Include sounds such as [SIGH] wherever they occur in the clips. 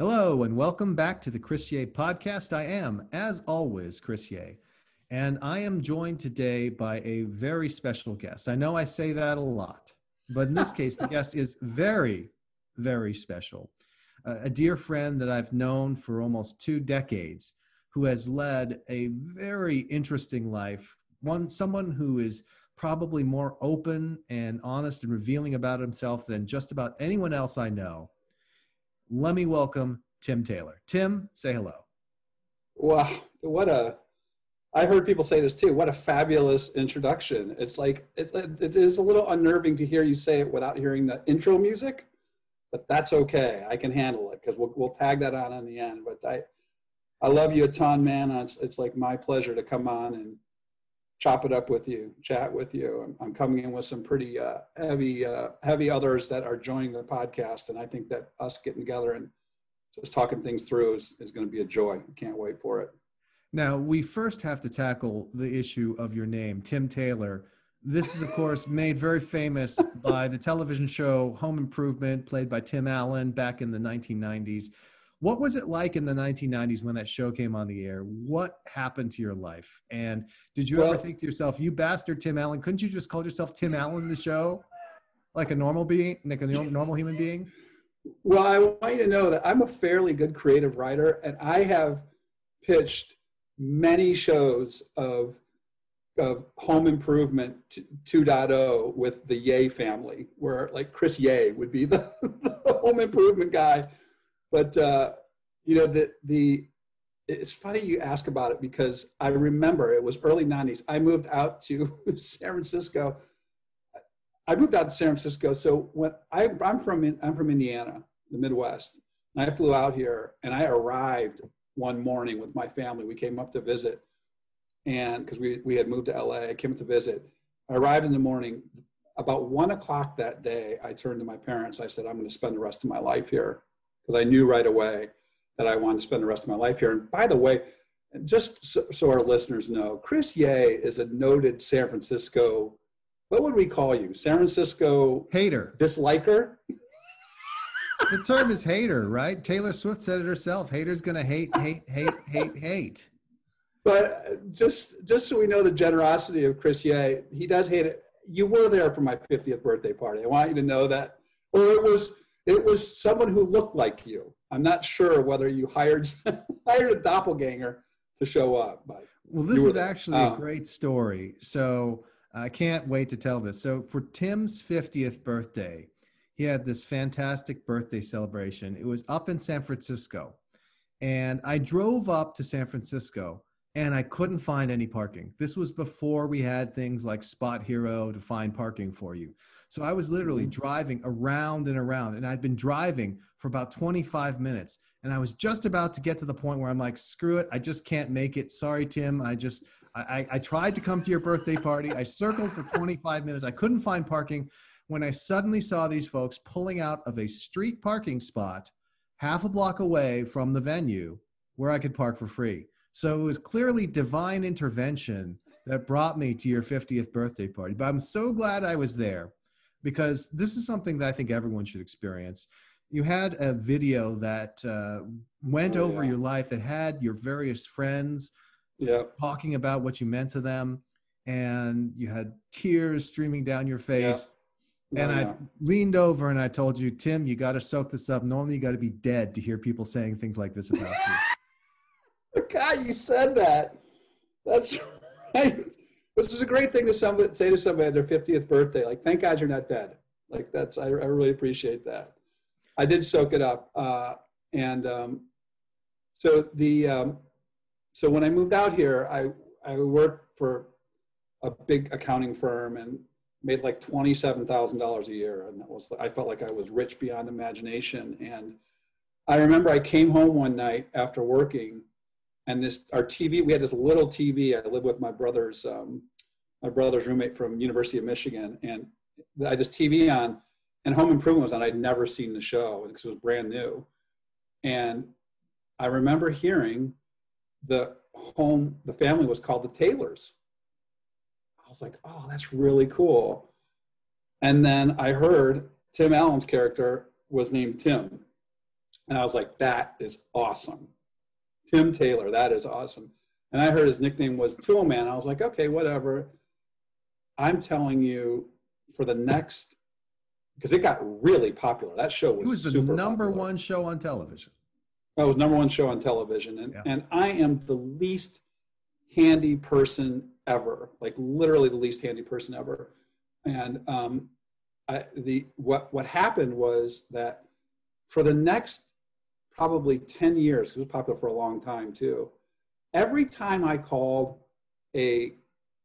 Hello, and welcome back to the Chris Yeh podcast. I am, as always, Chris Yeh, and I am joined today by a very special guest. I know I say that a lot, but in this case, the [LAUGHS] guest is very, very special. Uh, a dear friend that I've known for almost two decades who has led a very interesting life. One, someone who is probably more open and honest and revealing about himself than just about anyone else I know let me welcome Tim Taylor. Tim, say hello. Wow, what a I heard people say this too. What a fabulous introduction. It's like it, it is a little unnerving to hear you say it without hearing the intro music, but that's okay. I can handle it because we'll, we'll tag that on in the end. But I, I love you a ton, man. It's, it's like my pleasure to come on and chop it up with you, chat with you. I'm, I'm coming in with some pretty uh, heavy, uh, heavy others that are joining the podcast, and I think that us getting together and just talking things through is, is going to be a joy. Can't wait for it. Now, we first have to tackle the issue of your name, Tim Taylor. This is, of course, made very famous by the television show Home Improvement, played by Tim Allen back in the 1990s. What was it like in the 1990s when that show came on the air? What happened to your life? And did you well, ever think to yourself, you bastard Tim Allen, couldn't you just call yourself Tim Allen in the show? Like a normal being, like a normal human being? Well, I want you to know that I'm a fairly good creative writer, and I have pitched many shows of of home improvement 2.0 with the Yeh family, where like Chris Yeh would be the, [LAUGHS] the home improvement guy but uh, you know the the it's funny you ask about it because I remember it was early '90s. I moved out to [LAUGHS] San Francisco. I moved out to San Francisco. So when I, I'm from I'm from Indiana, the Midwest, and I flew out here, and I arrived one morning with my family. We came up to visit, and because we we had moved to LA, I came up to visit. I arrived in the morning. About one o'clock that day, I turned to my parents. I said, "I'm going to spend the rest of my life here." Because I knew right away that I wanted to spend the rest of my life here. And by the way, just so, so our listeners know, Chris Yeh is a noted San Francisco. What would we call you? San Francisco hater, disliker. the term is hater, right? Taylor Swift said it herself. Haters gonna hate, hate, hate, hate, hate. But uh, just just so we know the generosity of Chris Yeh, he does hate it. You were there for my 50th birthday party. I want you to know that. Or it was it was someone who looked like you. I'm not sure whether you hired [LAUGHS] hired a doppelganger to show up, but well, this is actually um, a great story. So I can't wait to tell this. So for Tim's 50th birthday, he had this fantastic birthday celebration. It was up in San Francisco, and I drove up to San Francisco and I couldn't find any parking. This was before we had things like SpotHero to find parking for you. So I was literally mm-hmm. driving around and around, and I'd been driving for about 25 minutes. And I was just about to get to the point where I'm like, screw it, I just can't make it. Sorry, Tim. I just, I, I tried to come to your birthday party. I circled for 25 minutes. I couldn't find parking when I suddenly saw these folks pulling out of a street parking spot half a block away from the venue where I could park for free. So it was clearly divine intervention that brought me to your 50th birthday party. But I'm so glad I was there because this is something that I think everyone should experience. You had a video that uh, went oh, over yeah. your life that had your various friends yeah. talking about what you meant to them, and you had tears streaming down your face. Yeah. and oh, I leaned over and I told you, Tim, you got to soak this up. Normally, you got to be dead to hear people saying things like this about you. [LAUGHS] God, you said that. That's [LAUGHS] right. This is a great thing to somebody, say to somebody at their 50th birthday. Like, thank God you're not dead. Like, that's, I, I really appreciate that. I did soak it up. Uh, and um, so the, um, so when I moved out here, I, I worked for a big accounting firm and made like $27,000 a year. And that was, I felt like I was rich beyond imagination. And I remember I came home one night after working and this our TV. We had this little TV. I lived with my brother's um, my brother's roommate from University of Michigan, and I just TV on, and Home Improvement was on. I'd never seen the show because it was brand new, and I remember hearing the home. The family was called the Taylors. I was like, oh, that's really cool. And then I heard Tim Allen's character was named Tim. And I was like, that is awesome. Tim Taylor, that is awesome. And I heard his nickname was Tool Man. I was like, okay, whatever. I'm telling you, for the next, because it got really popular. That show was, it was the number popular. one show on television. That was number one show on television, and yeah. and I am the least handy person ever, like literally the least handy person ever. And um, I, the what what happened was that for the next probably 10 years, because it was popular for a long time too, every time I called a,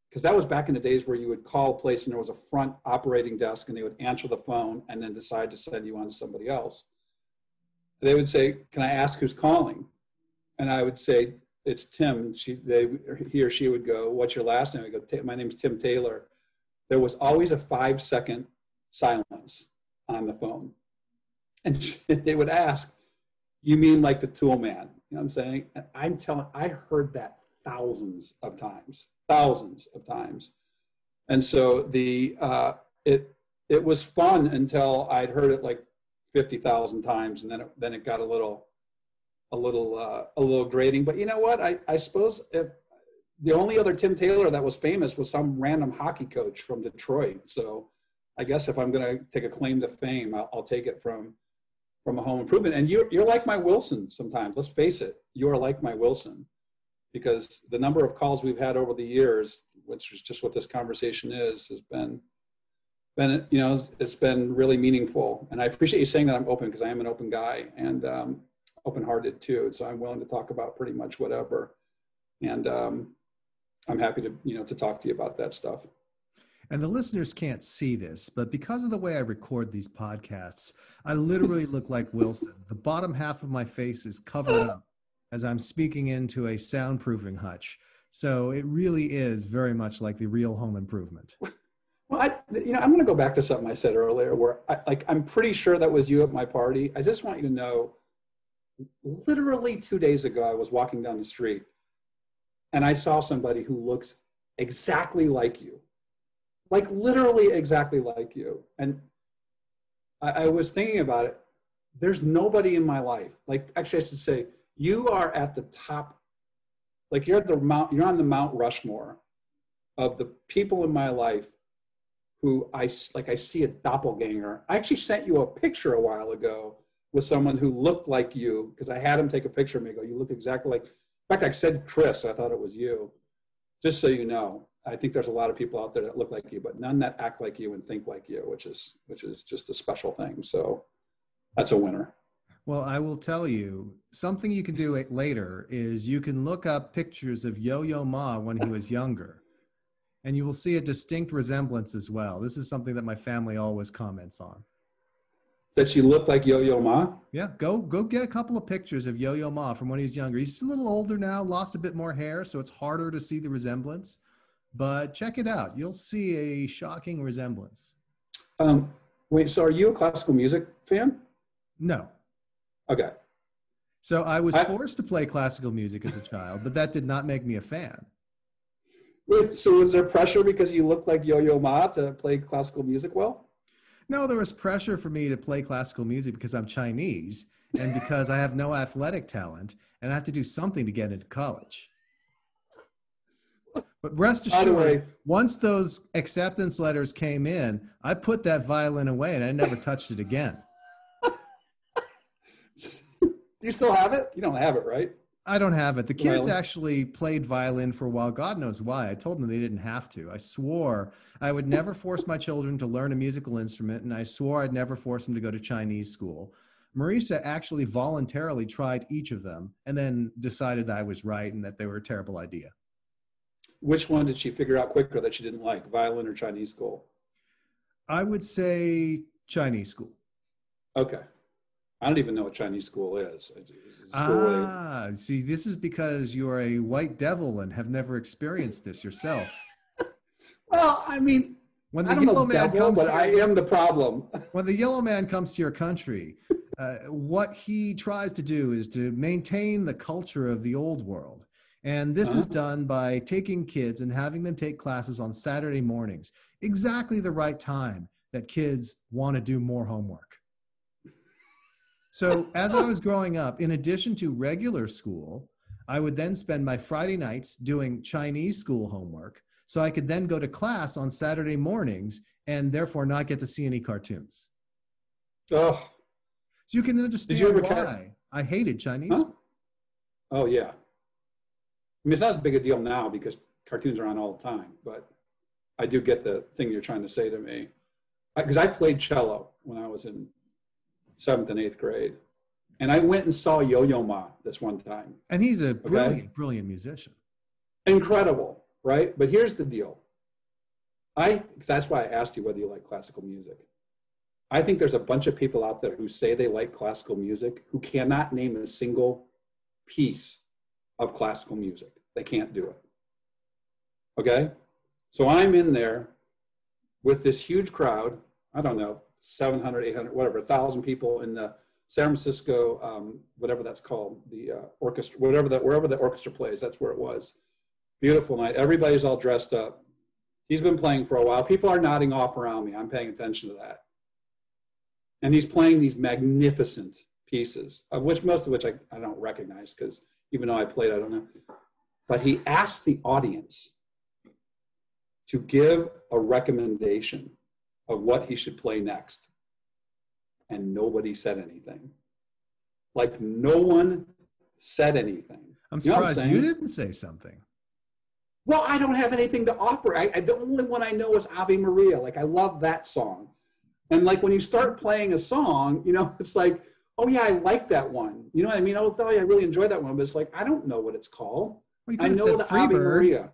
because that was back in the days where you would call a place and there was a front operating desk and they would answer the phone and then decide to send you on to somebody else. They would say, Can I ask who's calling? And I would say, It's Tim. She, they, he or she would go, What's your last name? I go, My name's Tim Taylor. There was always a five second silence on the phone. And [LAUGHS] they would ask, You mean like the tool man? You know what I'm saying? I'm telling, I heard that thousands of times, thousands of times. And so the, uh, it, it was fun until I'd heard it like 50,000 times and then it, then it got a little, a little, uh, a little grating. But you know what? I, I suppose if, the only other Tim Taylor that was famous was some random hockey coach from Detroit. So I guess if I'm going to take a claim to fame, I'll, I'll, take it from from a home improvement. And you're, you're like my Wilson sometimes. Let's face it, you're like my Wilson, because the number of calls we've had over the years, which is just what this conversation is, has been been you know it's been really meaningful. And I appreciate you saying that I'm open because I am an open guy and um, open-hearted too. So I'm willing to talk about pretty much whatever. And um, I'm happy to you know to talk to you about that stuff. And the listeners can't see this, but because of the way I record these podcasts, I literally [LAUGHS] look like Wilson. The bottom half of my face is covered up as I'm speaking into a soundproofing hutch. So it really is very much like the real home improvement. Well, I, you know, I'm going to go back to something I said earlier, where I, like I'm pretty sure that was you at my party. I just want you to know, literally two days ago, I was walking down the street, and I saw somebody who looks exactly like you like literally exactly like you. And I, I was thinking about it. There's nobody in my life. Like actually, I should say, you are at the top. Like you're at the mount. You're on the Mount Rushmore of the people in my life who I like. I see a doppelganger. I actually sent you a picture a while ago with someone who looked like you because I had him take a picture of me. Go, you look exactly like. In fact, I said Chris. I thought it was you. Just so you know. I think there's a lot of people out there that look like you, but none that act like you and think like you, which is which is just a special thing. So that's a winner. Well, I will tell you something you can do later is you can look up pictures of Yo-Yo Ma when he was younger, and you will see a distinct resemblance as well. This is something that my family always comments on. That she looked like Yo-Yo Ma. Yeah, go go get a couple of pictures of Yo-Yo Ma from when he's younger. He's a little older now, lost a bit more hair, so it's harder to see the resemblance but check it out. You'll see a shocking resemblance. Um, wait, so are you a classical music fan? No. Okay. So I was I, forced to play classical music as a child, but that did not make me a fan. Wait, so was there pressure because you look like Yo-Yo Ma to play classical music well? No, there was pressure for me to play classical music because I'm Chinese and because I have no athletic talent and I have to do something to get into college. But rest assured, way, once those acceptance letters came in, I put that violin away and I never touched it again. [LAUGHS] you still have it? You don't have it, right? I don't have it. The kids violin. actually played violin for a while. God knows why. I told them they didn't have to. I swore I would never force my children to learn a musical instrument, and I swore I'd never force them to go to Chinese school. Marisa actually voluntarily tried each of them and then decided I was right and that they were a terrible idea which one did she figure out quicker that she didn't like, violin or Chinese school? I would say Chinese school. Okay. I don't even know what Chinese school is. ah, see, this is because you're a white devil and have never experienced this yourself. [LAUGHS] well, I mean, when the yellow man devil, comes, but I am the problem. [LAUGHS] when the yellow man comes to your country, uh, what he tries to do is to maintain the culture of the old world. And this uh-huh. is done by taking kids and having them take classes on Saturday mornings, exactly the right time that kids want to do more homework. So as I was growing up, in addition to regular school, I would then spend my Friday nights doing Chinese school homework so I could then go to class on Saturday mornings and therefore not get to see any cartoons. Oh, So you can understand you why I hated Chinese. Huh? oh yeah. I mean, it's not as big a deal now because cartoons are on all the time, but I do get the thing you're trying to say to me. Because I played cello when I was in seventh and eighth grade. And I went and saw Yo Yo Ma this one time. And he's a brilliant, brilliant musician. Incredible, right? But here's the deal. I, that's why I asked you whether you like classical music. I think there's a bunch of people out there who say they like classical music who cannot name a single piece of classical music. They can't do it. Okay? So I'm in there with this huge crowd. I don't know, 700, 800, whatever, 1,000 people in the San Francisco, um, whatever that's called, the uh, orchestra, whatever that, wherever the orchestra plays, that's where it was. Beautiful night. Everybody's all dressed up. He's been playing for a while. People are nodding off around me. I'm paying attention to that. And he's playing these magnificent pieces, of which most of which I, I don't recognize because even though I played, I don't know. But he asked the audience to give a recommendation of what he should play next. And nobody said anything. Like no one said anything. I'm You know I'm surprised you didn't say something. Well, I don't have anything to offer. I, I the only one I know is Ave Maria. Like I love that song. And like when you start playing a song, you know, [LAUGHS] it's like, oh yeah, I like that one. You know what I mean? Oh, oh yeah, I really enjoyed that one, but it's like I don't know what it's called. Well, I know the Ave Freebird. Maria.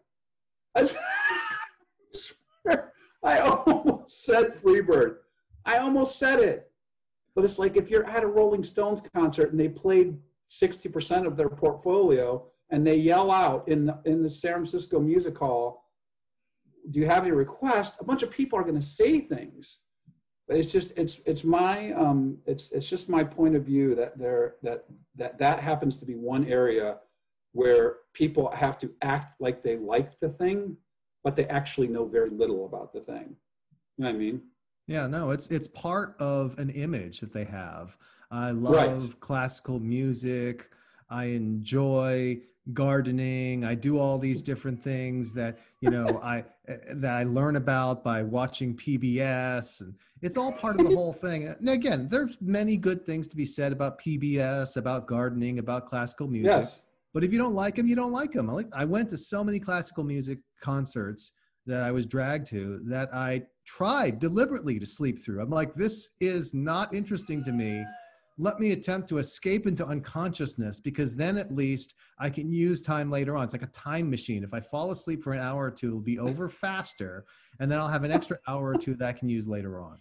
I [LAUGHS] swear, I almost said Freebird. I almost said it. But it's like if you're at a Rolling Stones concert and they played 60% of their portfolio and they yell out in the, in the San Francisco Music Hall, do you have any requests? A bunch of people are going to say things. But it's just it's it's my um, it's it's just my point of view that there that that that happens to be one area where people have to act like they like the thing, but they actually know very little about the thing. You know what I mean? Yeah, no, it's it's part of an image that they have. I love Right. classical music. I enjoy gardening. I do all these different things that you know [LAUGHS] I that I learn about by watching PBS, and it's all part of the whole thing. And again, there's many good things to be said about PBS, about gardening, about classical music. Yes. But if you don't like them, you don't like them. I, like, I went to so many classical music concerts that I was dragged to that I tried deliberately to sleep through. I'm like, this is not interesting to me. Let me attempt to escape into unconsciousness because then at least I can use time later on. It's like a time machine. If I fall asleep for an hour or two, it'll be over faster. And then I'll have an extra hour or two that I can use later on.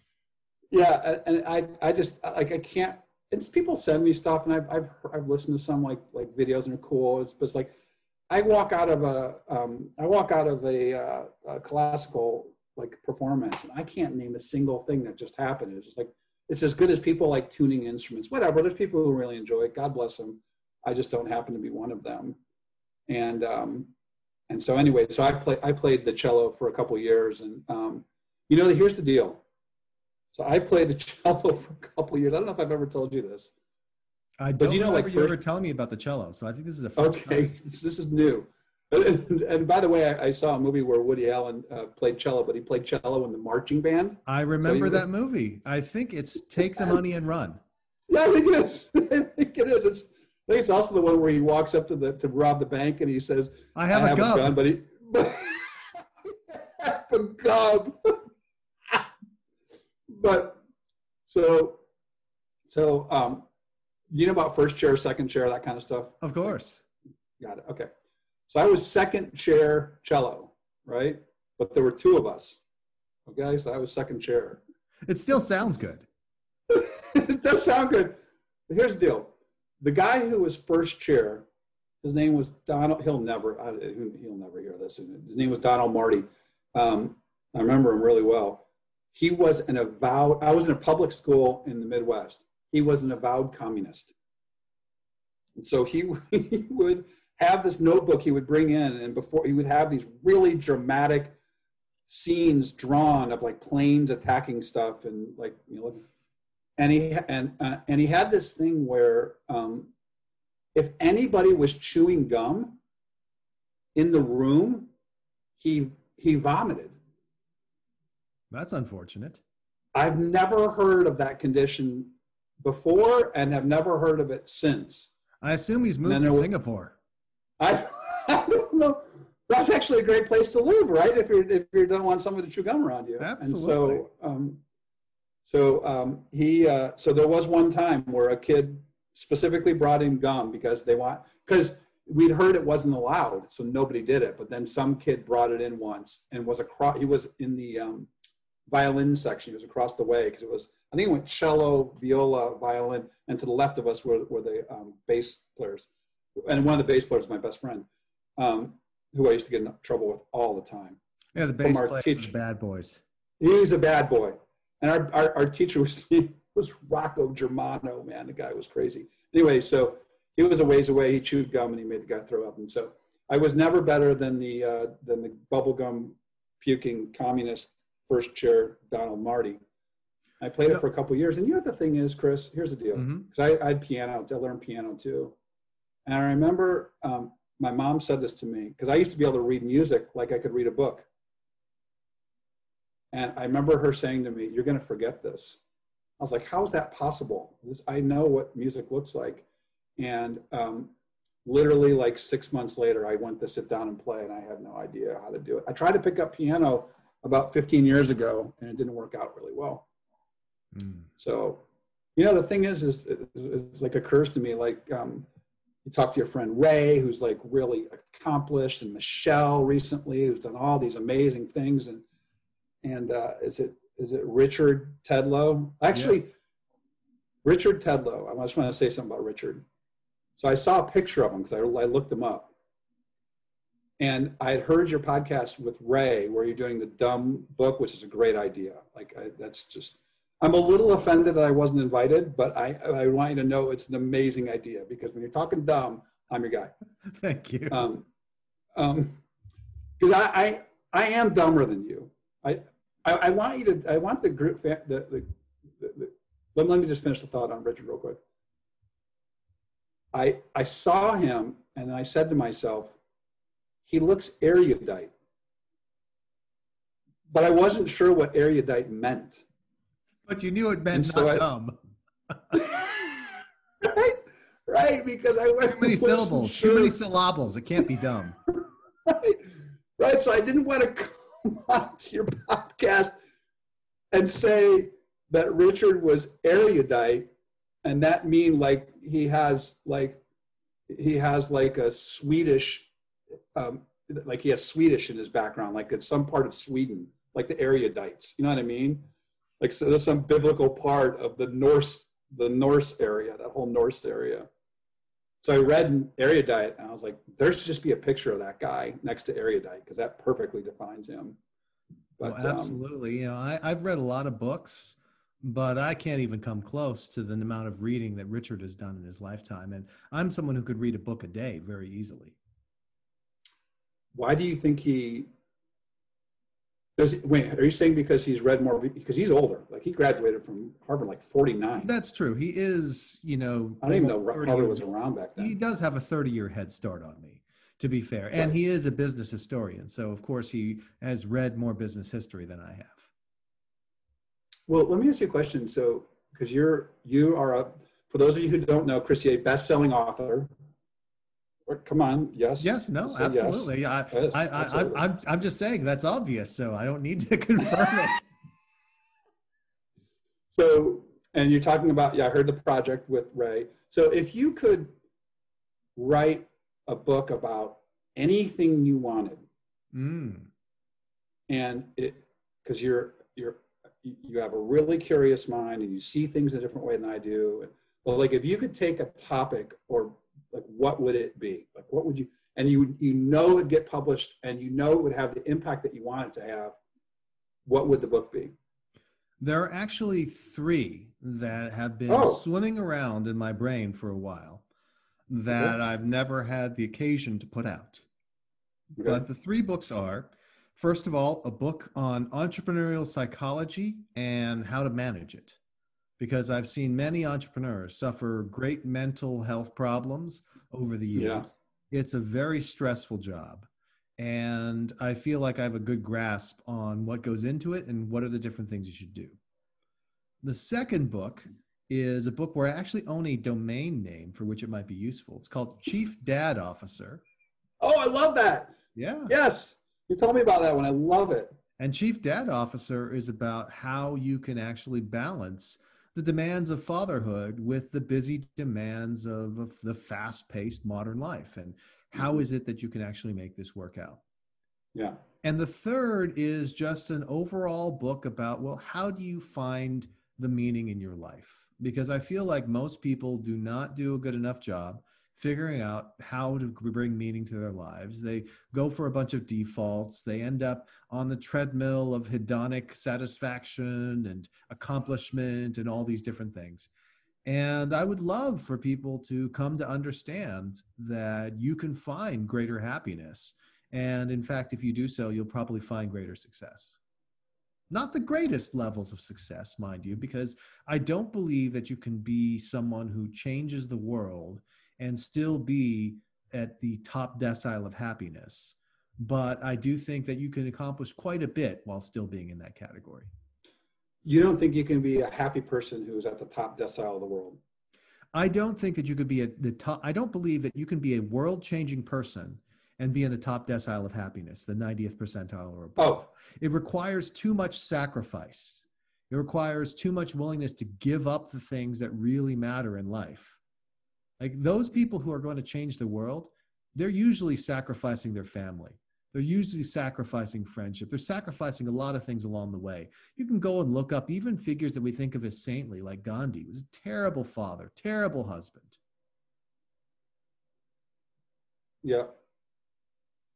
Yeah, and I, I just like I can't. It's people send me stuff, and I've I've I've listened to some like like videos and they're cool. It's, but it's like I walk out of a um, I walk out of a, uh, a classical like performance, and I can't name a single thing that just happened. It's just like it's as good as people like tuning instruments, whatever. There's people who really enjoy it. God bless them. I just don't happen to be one of them. And um, and so anyway, so I play I played the cello for a couple years, and um, you know, here's the deal. So I played the [LAUGHS] cello for a couple years. I don't know if I've ever told you this. I don't you know, remember like, you ever telling me about the cello. So I think this is a first Okay, time. [LAUGHS] this is new. And, and by the way, I, I saw a movie where Woody Allen uh, played cello, but he played cello in the marching band. I remember you- that movie. I think it's Take the Money and Run. [LAUGHS] Yeah, I think it is. I think it is. It's, I think it's also the one where he walks up to the to rob the bank and he says, I have, a gun. but he I have a gun. But so so um, you know about first chair, second chair, that kind of stuff. Of course. Got it. Okay. So I was second chair cello, right? But there were two of us. Okay, so I was second chair. It still sounds good. [LAUGHS] it does sound good. But here's the deal: the guy who was first chair, his name was Donald. He'll never, I, he'll never hear this. His name was Donald Marty. Um, I remember him really well. He was an avowed. I was in a public school in the Midwest. He was an avowed communist, and so he, [LAUGHS] he would have this notebook he would bring in, and before he would have these really dramatic scenes drawn of like planes attacking stuff and like you know and he and uh, and he had this thing where um, if anybody was chewing gum in the room, he he vomited. That's unfortunate. I've never heard of that condition before, and have never heard of it since. I assume he's moved to Singapore. I, [LAUGHS] I don't know. That's actually a great place to live, right? If you're if you don't want somebody to chew gum around you. Absolutely. And so, um, so um, he uh, so there was one time where a kid specifically brought in gum because they want because we'd heard it wasn't allowed, so nobody did it. But then some kid brought it in once and was across. He was in the um, violin section. It was across the way because it was. I think it went cello, viola, violin, and to the left of us were, were the um, bass players. And one of the bass players was my best friend, um, who I used to get in trouble with all the time. Yeah, the bass players are bad boys. He's a bad boy. And our, our, our teacher was, [LAUGHS] was Rocco Germano, man. The guy was crazy. Anyway, so he was a ways away. He chewed gum and he made the guy throw up. And so I was never better than the, uh, than the bubblegum puking communist first chair, Donald Marty. I played it for a couple years. And you know what the thing is, Chris? Here's the deal. Because mm-hmm. I, I, had piano. I learned piano too. And I remember um, my mom said this to me because I used to be able to read music like I could read a book. And I remember her saying to me, You're going to forget this. I was like, How is that possible? This, I know what music looks like. And um, literally, like six months later, I went to sit down and play, and I had no idea how to do it. I tried to pick up piano about 15 years ago, and it didn't work out really well. Mm. So, you know, the thing is, is, it's like occurs to me, like, um, you talk to your friend Ray, who's like really accomplished, and Michelle recently, who's done all these amazing things, and and uh, is it is it Richard Tedlow? Actually, yes. Richard Tedlow. I just want to say something about Richard. So I saw a picture of him because I, I looked him up, and I had heard your podcast with Ray, where you're doing the dumb book, which is a great idea. Like I, that's just. I'm a little offended that I wasn't invited, but I, I want you to know it's an amazing idea because when you're talking dumb, I'm your guy. [LAUGHS] Thank you. Um, um, because I, I, I am dumber than you. I, I, I, want you to, I want the group, the, the, the, the let, let me just finish the thought on Richard real quick. I, I saw him and I said to myself, he looks erudite. But I wasn't sure what erudite meant. But you knew it meant so not I, dumb. [LAUGHS] right? Right, because I went too many syllables, sure. too many syllables. It can't be dumb. [LAUGHS] right. Right. So I didn't want to [LAUGHS] come on to your podcast and say that Richard was erudite, and that mean like he has like he has like a Swedish, um, like he has Swedish in his background, like it's some part of Sweden, like the erudites. You know what I mean? Like so, there's some biblical part of the Norse, the Norse area, that whole Norse area. So I read erudite, and I was like, there should just be a picture of that guy next to erudite because that perfectly defines him. But, well, um, absolutely. Um, you know, I, I've read a lot of books, but I can't even come close to the amount of reading that Richard has done in his lifetime. And I'm someone who could read a book a day very easily. Why do you think he? Does wait? Are you saying because he's read more? Because he's older. Like he graduated from Harvard like 49. That's true. He is. You know, I don't even know Harvard was around back then. He does have a 30 year head start on me to be fair. And he is a business historian. So, of course, he has read more business history than I have. Well, let me ask you a question. So, because you're, you are a, for those of you who don't know, Chris Yeh, best-selling author. Come on, yes. Yes, no, absolutely. Yes. I, yes, I, I, absolutely. I, I'm, I'm just saying that's obvious, so I don't need to [LAUGHS] confirm it. So, and you're talking about, yeah, I heard the project with Ray. So, if you could write a book about anything you wanted. Mm. And it, because you're, you're, you have a really curious mind and you see things in a different way than I do. But like, if you could take a topic or like, what would it be? Like, what would you, and you, you know, it'd get published and you know, it would have the impact that you want it to have. What would the book be? There are actually three that have been oh. swimming around in my brain for a while that okay. I've never had the occasion to put out. Okay. But the three books are first of all, a book on entrepreneurial psychology and how to manage it. Because I've seen many entrepreneurs suffer great mental health problems over the years. Yeah. It's a very stressful job. And I feel like I have a good grasp on what goes into it and what are the different things you should do. The second book is a book where I actually own a domain name for which it might be useful. It's called Chief Dad Officer. Oh, I love that. Yeah. Yes. You told me about that one. I love it. And Chief Dad Officer is about how you can actually balance the demands of fatherhood with the busy demands of, of the fast paced modern life. And how mm-hmm. it that you can actually make this work out? Yeah. And the third is just an overall book about, well, how do you find the meaning in your life? Because I feel like most people do not do a good enough job figuring out how to bring meaning to their lives. They go for a bunch of defaults. They end up on the treadmill of hedonic satisfaction and accomplishment and all these different things. And I would love for people to come to understand that you can find greater happiness. And in fact, if you do so, you'll probably find greater success. Not the greatest levels of success, mind you, because I don't believe that you can be someone who changes the world and still be at the top decile of happiness. But I do think that you can accomplish quite a bit while still being in that category. You don't think you can be a happy person who's at the top decile of the world? I don't think that you could be at the top. I don't believe that you can be a world changing person and be in the top decile of happiness, the 90th percentile or above. Oh. It requires too much sacrifice. It requires too much willingness to give up the things that really matter in life. Like those people who are going to change the world, they're usually sacrificing their family. They're usually sacrificing friendship. They're sacrificing a lot of things along the way. You can go and look up even figures that we think of as saintly, like Gandhi, was a terrible father, terrible husband. Yeah.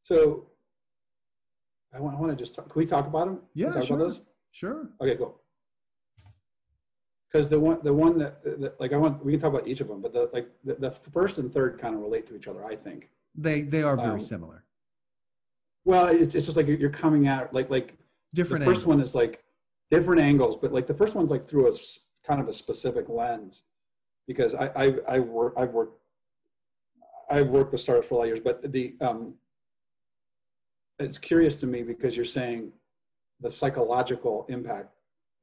So I want, I want to just talk. Can we talk about them? Yeah, sure. Sure. Okay, cool because the one the one that, that, like I want we can talk about each of them, but the like the, the first and third kind of relate to each other. I think they they are very um, similar. Well, it's, it's just like you're coming out like like different. The first angles. one is like different angles, but like the first one's like through a kind of a specific lens because I I, I work I've worked I've worked with startups for a lot of years, but the um, it's curious to me because you're saying the psychological impact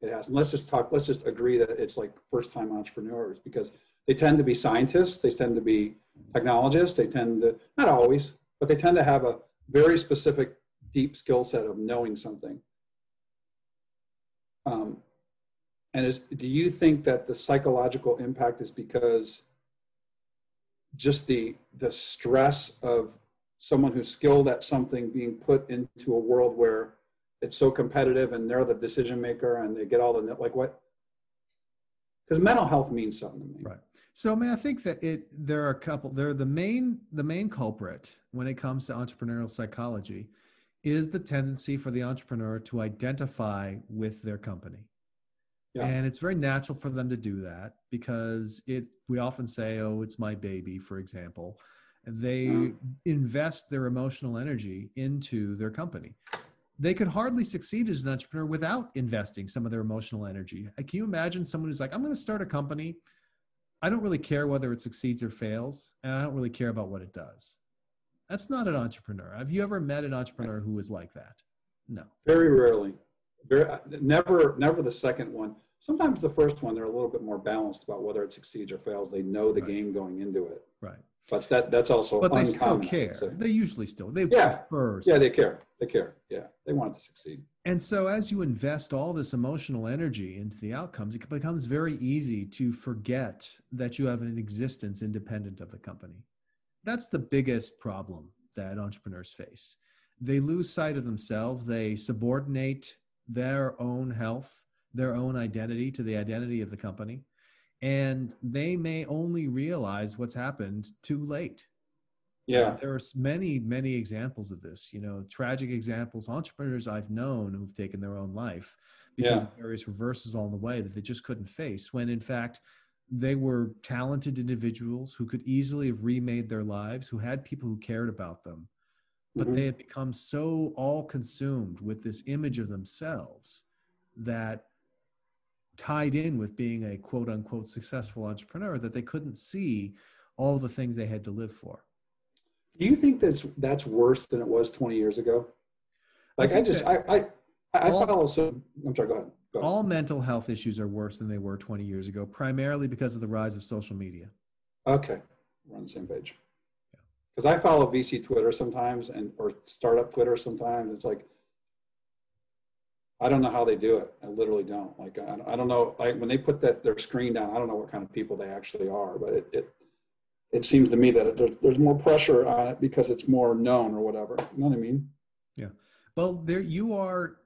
it has. And let's just talk, let's just agree that it's like first time entrepreneurs because they tend to be scientists, they tend to be technologists, they tend to, not always, but they tend to have a very specific, deep skill set of knowing something. Um, and is, do you think that the psychological impact is because just the, the stress of someone who's skilled at something being put into a world where it's so competitive and they're the decision maker and they get all the like what? Because mental health means something to me. Right. So I mean, i think that it there are a couple there the main the main culprit when it comes to entrepreneurial psychology is the tendency for the entrepreneur to identify with their company. Yeah. and it's very natural for them to do that because it we often say oh it's my baby for example. They yeah. invest their emotional energy into their company they could hardly succeed as an entrepreneur without investing some of their emotional energy. Can you imagine someone who's like, I'm going to start a company. I don't really care whether it succeeds or fails, and I don't really care about what it does. That's not an entrepreneur. Have you ever met an entrepreneur who was like that? No. Very rarely. Very, never, never the second one. Sometimes the first one, they're a little bit more balanced about whether it succeeds or fails. They know the right. game going into it. Right. But that that's also but they still care. They usually still they yeah. prefer. Yeah, they care. They care. Yeah, they want it to succeed. And so, as you invest all this emotional energy into the outcomes, it becomes very easy to forget that you have an existence independent of the company. That's the biggest problem that entrepreneurs face. They lose sight of themselves. They subordinate their own health, their own identity to the identity of the company and they may only realize what's happened too late yeah there are many many examples of this you know tragic examples entrepreneurs i've known who've taken their own life because yeah. of various reverses along the way that they just couldn't face when in fact they were talented individuals who could easily have remade their lives who had people who cared about them but mm-hmm. they had become so all consumed with this image of themselves that tied in with being a quote unquote successful entrepreneur that they couldn't see all the things they had to live for. Do you think that's that's worse than it was 20 years ago? Like I, I just I I, I all, follow some I'm sorry, go ahead. go ahead. All mental health issues are worse than they were 20 years ago, primarily because of the rise of social media. Okay. We're on the same page. Because yeah. I follow VC Twitter sometimes and or startup Twitter sometimes. It's like I don't know how they do it. I literally don't. Like I, I don't know. Like when they put that their screen down, I don't know what kind of people they actually are. But it it, it seems to me that it, there's, there's more pressure on it because it's more known or whatever. You know what I mean? Yeah. Well, there you are,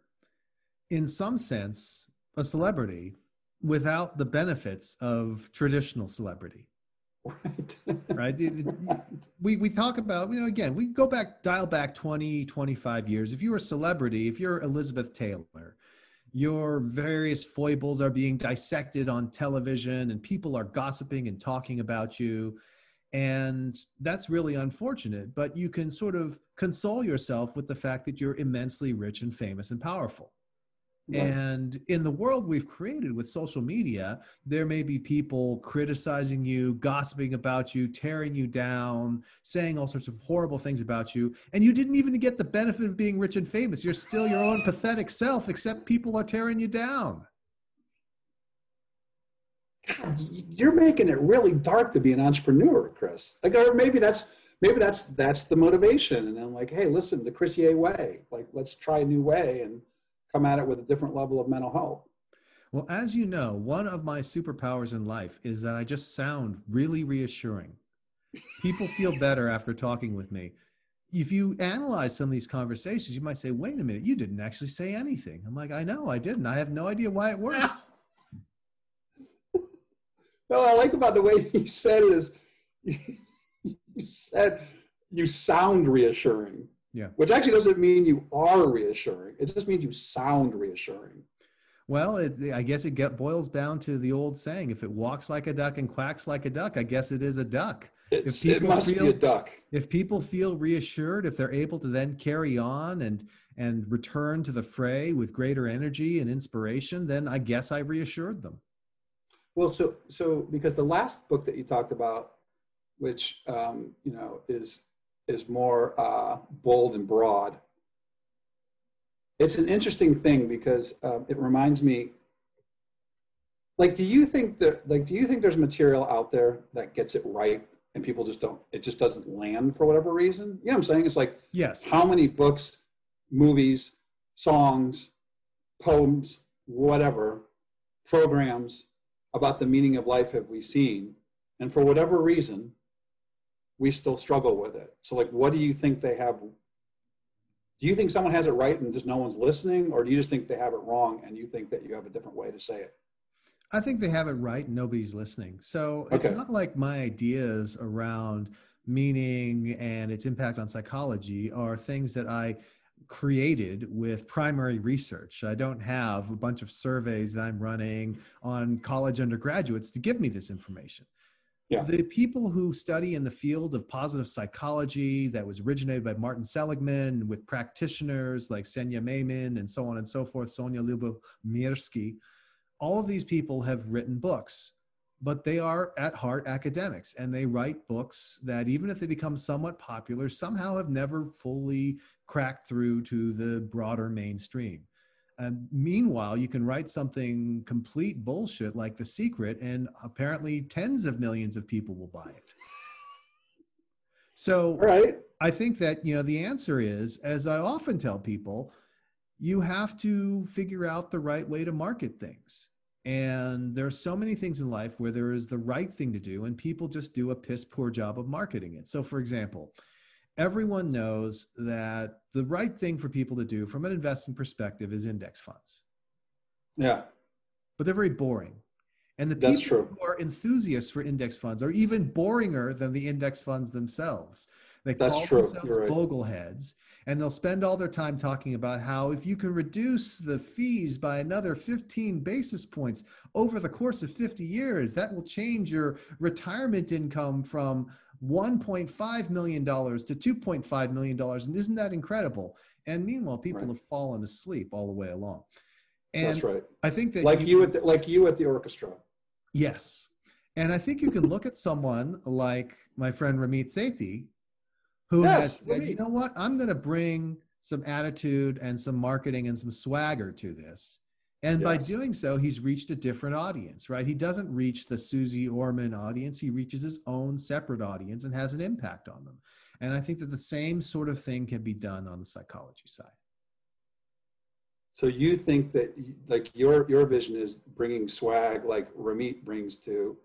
in some sense, a celebrity without the benefits of traditional celebrity. Right. right? We, we talk about, you know, again, we go back, dial back 20, 25 years. If you're a celebrity, if you're Elizabeth Taylor, your various foibles are being dissected on television and people are gossiping and talking about you. And that's really unfortunate, but you can sort of console yourself with the fact that you're immensely rich and famous and powerful. And in the world we've created with social media, there may be people criticizing you, gossiping about you, tearing you down, saying all sorts of horrible things about you. And you didn't even get the benefit of being rich and famous. You're still your own pathetic self, except people are tearing you down. God, you're making it really dark to be an entrepreneur, Chris. Like, or maybe that's maybe that's that's the motivation. And I'm like, hey, listen, the Chris Yeh way. Like, let's try a new way and come at it with a different level of mental health. Well, as you know, one of my superpowers in life is that I just sound really reassuring. People feel [LAUGHS] better after talking with me. If you analyze some of these conversations, you might say, wait a minute, you didn't actually say anything. I'm like, I know, I didn't. I have no idea why it works. [LAUGHS] no, I like about the way [LAUGHS] you said it is you said you sound reassuring. Yeah. Which actually doesn't mean you are reassuring. It just means you sound reassuring. Well, it, I guess it get, boils down to the old saying: if it walks like a duck and quacks like a duck, I guess it is a duck. It's, if people it must feel, be a duck. If people feel reassured, if they're able to then carry on and and return to the fray with greater energy and inspiration, then I guess I reassured them. Well, so so because the last book that you talked about, which um, you know is is more uh, bold and broad. It's an interesting thing because uh, it reminds me. Like, do you think that? Like, do you think there's material out there that gets it right, and people just don't? It just doesn't land for whatever reason. You know what I'm saying? It's like, yes. How many books, movies, songs, poems, whatever, programs about the meaning of life have we seen? And for whatever reason, we still struggle with it. So, like, what do you think they have? Do you think someone has it right and just no one's listening, or do you just think they have it wrong and you think that you have a different way to say it? I think they have it right and nobody's listening. So it's not like my ideas around meaning and its impact on psychology are things that I created with primary research. I don't have a bunch of surveys that I'm running on college undergraduates to give me this information. Yeah. The people who study in the field of positive psychology that was originated by Martin Seligman with practitioners like Senya Maimon and so on and so forth, Sonja Lyubomirsky, all of these people have written books, but they are at heart academics and they write books that even if they become somewhat popular, somehow have never fully cracked through to the broader mainstream. And meanwhile, you can write something complete bullshit like The Secret, and apparently tens of millions of people will buy it. So right. I think that, you know, the answer is, as I often tell people, you have to figure out the right way to market things. And there are so many things in life where there is the right thing to do, and people just do a piss poor job of marketing it. So, for example, everyone knows that the right thing for people to do from an investing perspective is index funds. Yeah. But they're very boring. And the That's people true. who are enthusiasts for index funds are even boringer than the index funds themselves. They That's call true. themselves right. bogleheads, and they'll spend all their time talking about how if you can reduce the fees by another 15 basis points over the course of 50 years, that will change your retirement income from $1.5 million to $2.5 million. And isn't that incredible? And meanwhile, people right. have fallen asleep all the way along. And That's right. I think that Like you at the, like you at the orchestra. Yes. And I think you can look at someone like my friend Ramit Sethi, who Yes, has said, you know what, I'm going to bring some attitude and some marketing and some swagger to this. And by doing so, he's reached a different audience, right? He doesn't reach the Suze Orman audience. He reaches his own separate audience and has an impact on them. And I think that the same sort of thing can be done on the psychology side. So you think that like your your vision is bringing swag like Ramit brings to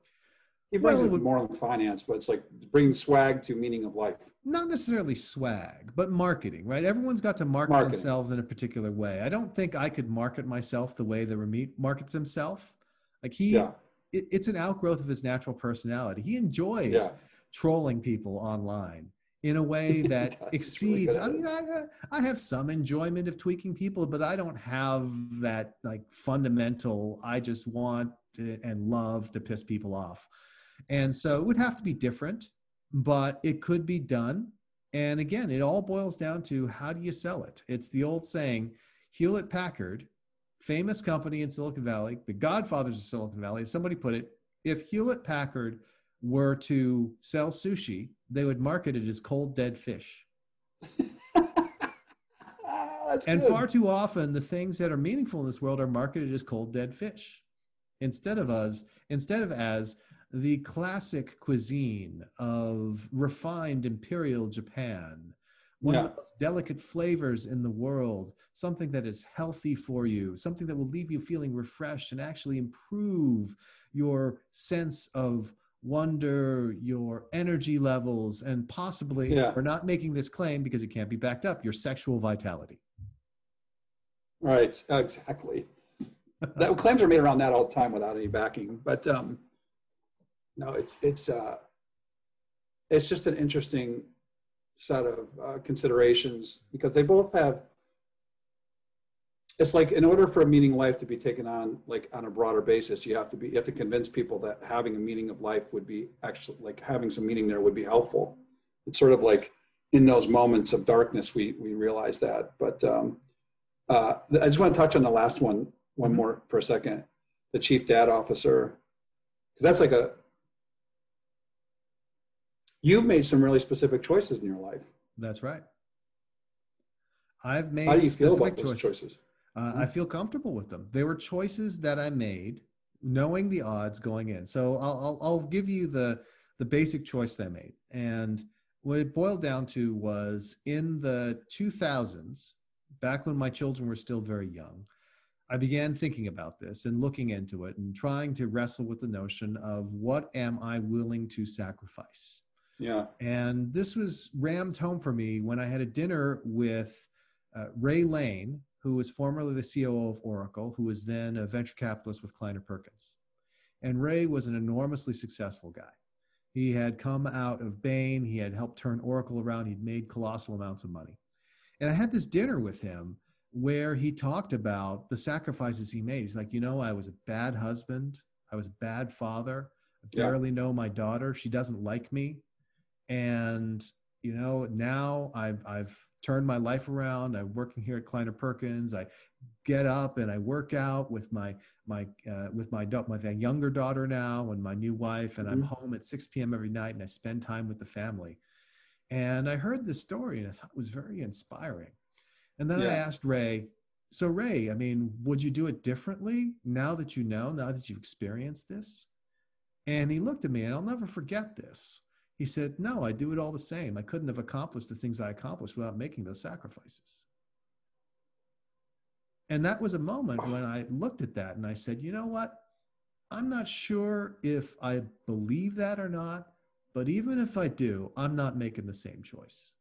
he brings Well, it would- more than finance, but it's like bringing swag to meaning of life. not necessarily swag, but marketing, right? Everyone's got to market Marketing. themselves in a particular way. I don't think I could market myself the way that Ramit markets himself. Like he, Yeah. it, it's an outgrowth of his natural personality. He enjoys Yeah. trolling people online in a way [LAUGHS] that. He's really exceeds. I mean, I, I have some enjoyment of tweaking people, but I don't have that like fundamental. I just want to, and love to piss people off, and so it would have to be different, but it could be done. And again, it all boils down to how do you sell it? It's the old saying, Hewlett Packard, famous company in Silicon Valley, the godfathers of Silicon Valley, as somebody put it, if Hewlett Packard were to sell sushi, they would market it as cold dead fish. [LAUGHS] And good. far too often, the things that are meaningful in this world are marketed as cold dead fish, instead of us, instead of as the classic cuisine of refined imperial Japan, one of the most delicate flavors in the world, something that is healthy for you, something that will leave you feeling refreshed and actually improve your sense of wonder, your energy levels, and possibly, Yeah. we're not making this claim because it can't be backed up, your sexual vitality. Right, exactly. that claims are made around that all the time without any backing. But um, no, it's it's uh, it's just an interesting set of uh, considerations because they both have. It's like in order for a meaning life to be taken on like on a broader basis, you have to be you have to convince people that having a meaning of life would be actually like having some meaning there would be helpful. It's sort of like in those moments of darkness we we realize that, but. Um, uh, I just want to touch on the last one, one more for a second. The chief data officer, because that's like a. You've made some really specific choices in your life. That's right. I've made How do you feel specific about those choices. choices? Uh, I feel comfortable with them. They were choices that I made, knowing the odds going in. So I'll, I'll, I'll give you the the basic choice that I made, and what it boiled down to was in the 2000s, back when my children were still very young. I began thinking about this and looking into it and trying to wrestle with the notion of what am I willing to sacrifice. Yeah. And this was rammed home for me when I had a dinner with uh, Ray Lane, who was formerly the COO of Oracle, who was then a venture capitalist with Kleiner Perkins. And Ray was an enormously successful guy. He had come out of Bain, he had helped turn Oracle around, he'd made colossal amounts of money. And I had this dinner with him where he talked about the sacrifices he made. He's like, you know, I was a bad husband, I was a bad father, I Yeah. barely know my daughter, she doesn't like me and you know now I've I've turned my life around. I'm working here at Kleiner Perkins. I get up and I work out with my my uh, with my my younger daughter now and my new wife, and I'm Mhm. home at 6 p.m. every night, and I spend time with the family. And I heard this story, and I thought it was very inspiring. And then I asked Ray, "So Ray, I mean, would you do it differently now that you know, now that you've experienced this?" And he looked at me, and I'll never forget this. He said, No, I do it all the same. I couldn't have accomplished the things I accomplished without making those sacrifices. And that was a moment when I looked at that and I said, You know what? I'm not sure if I believe that or not, but even if I do, I'm not making the same choice.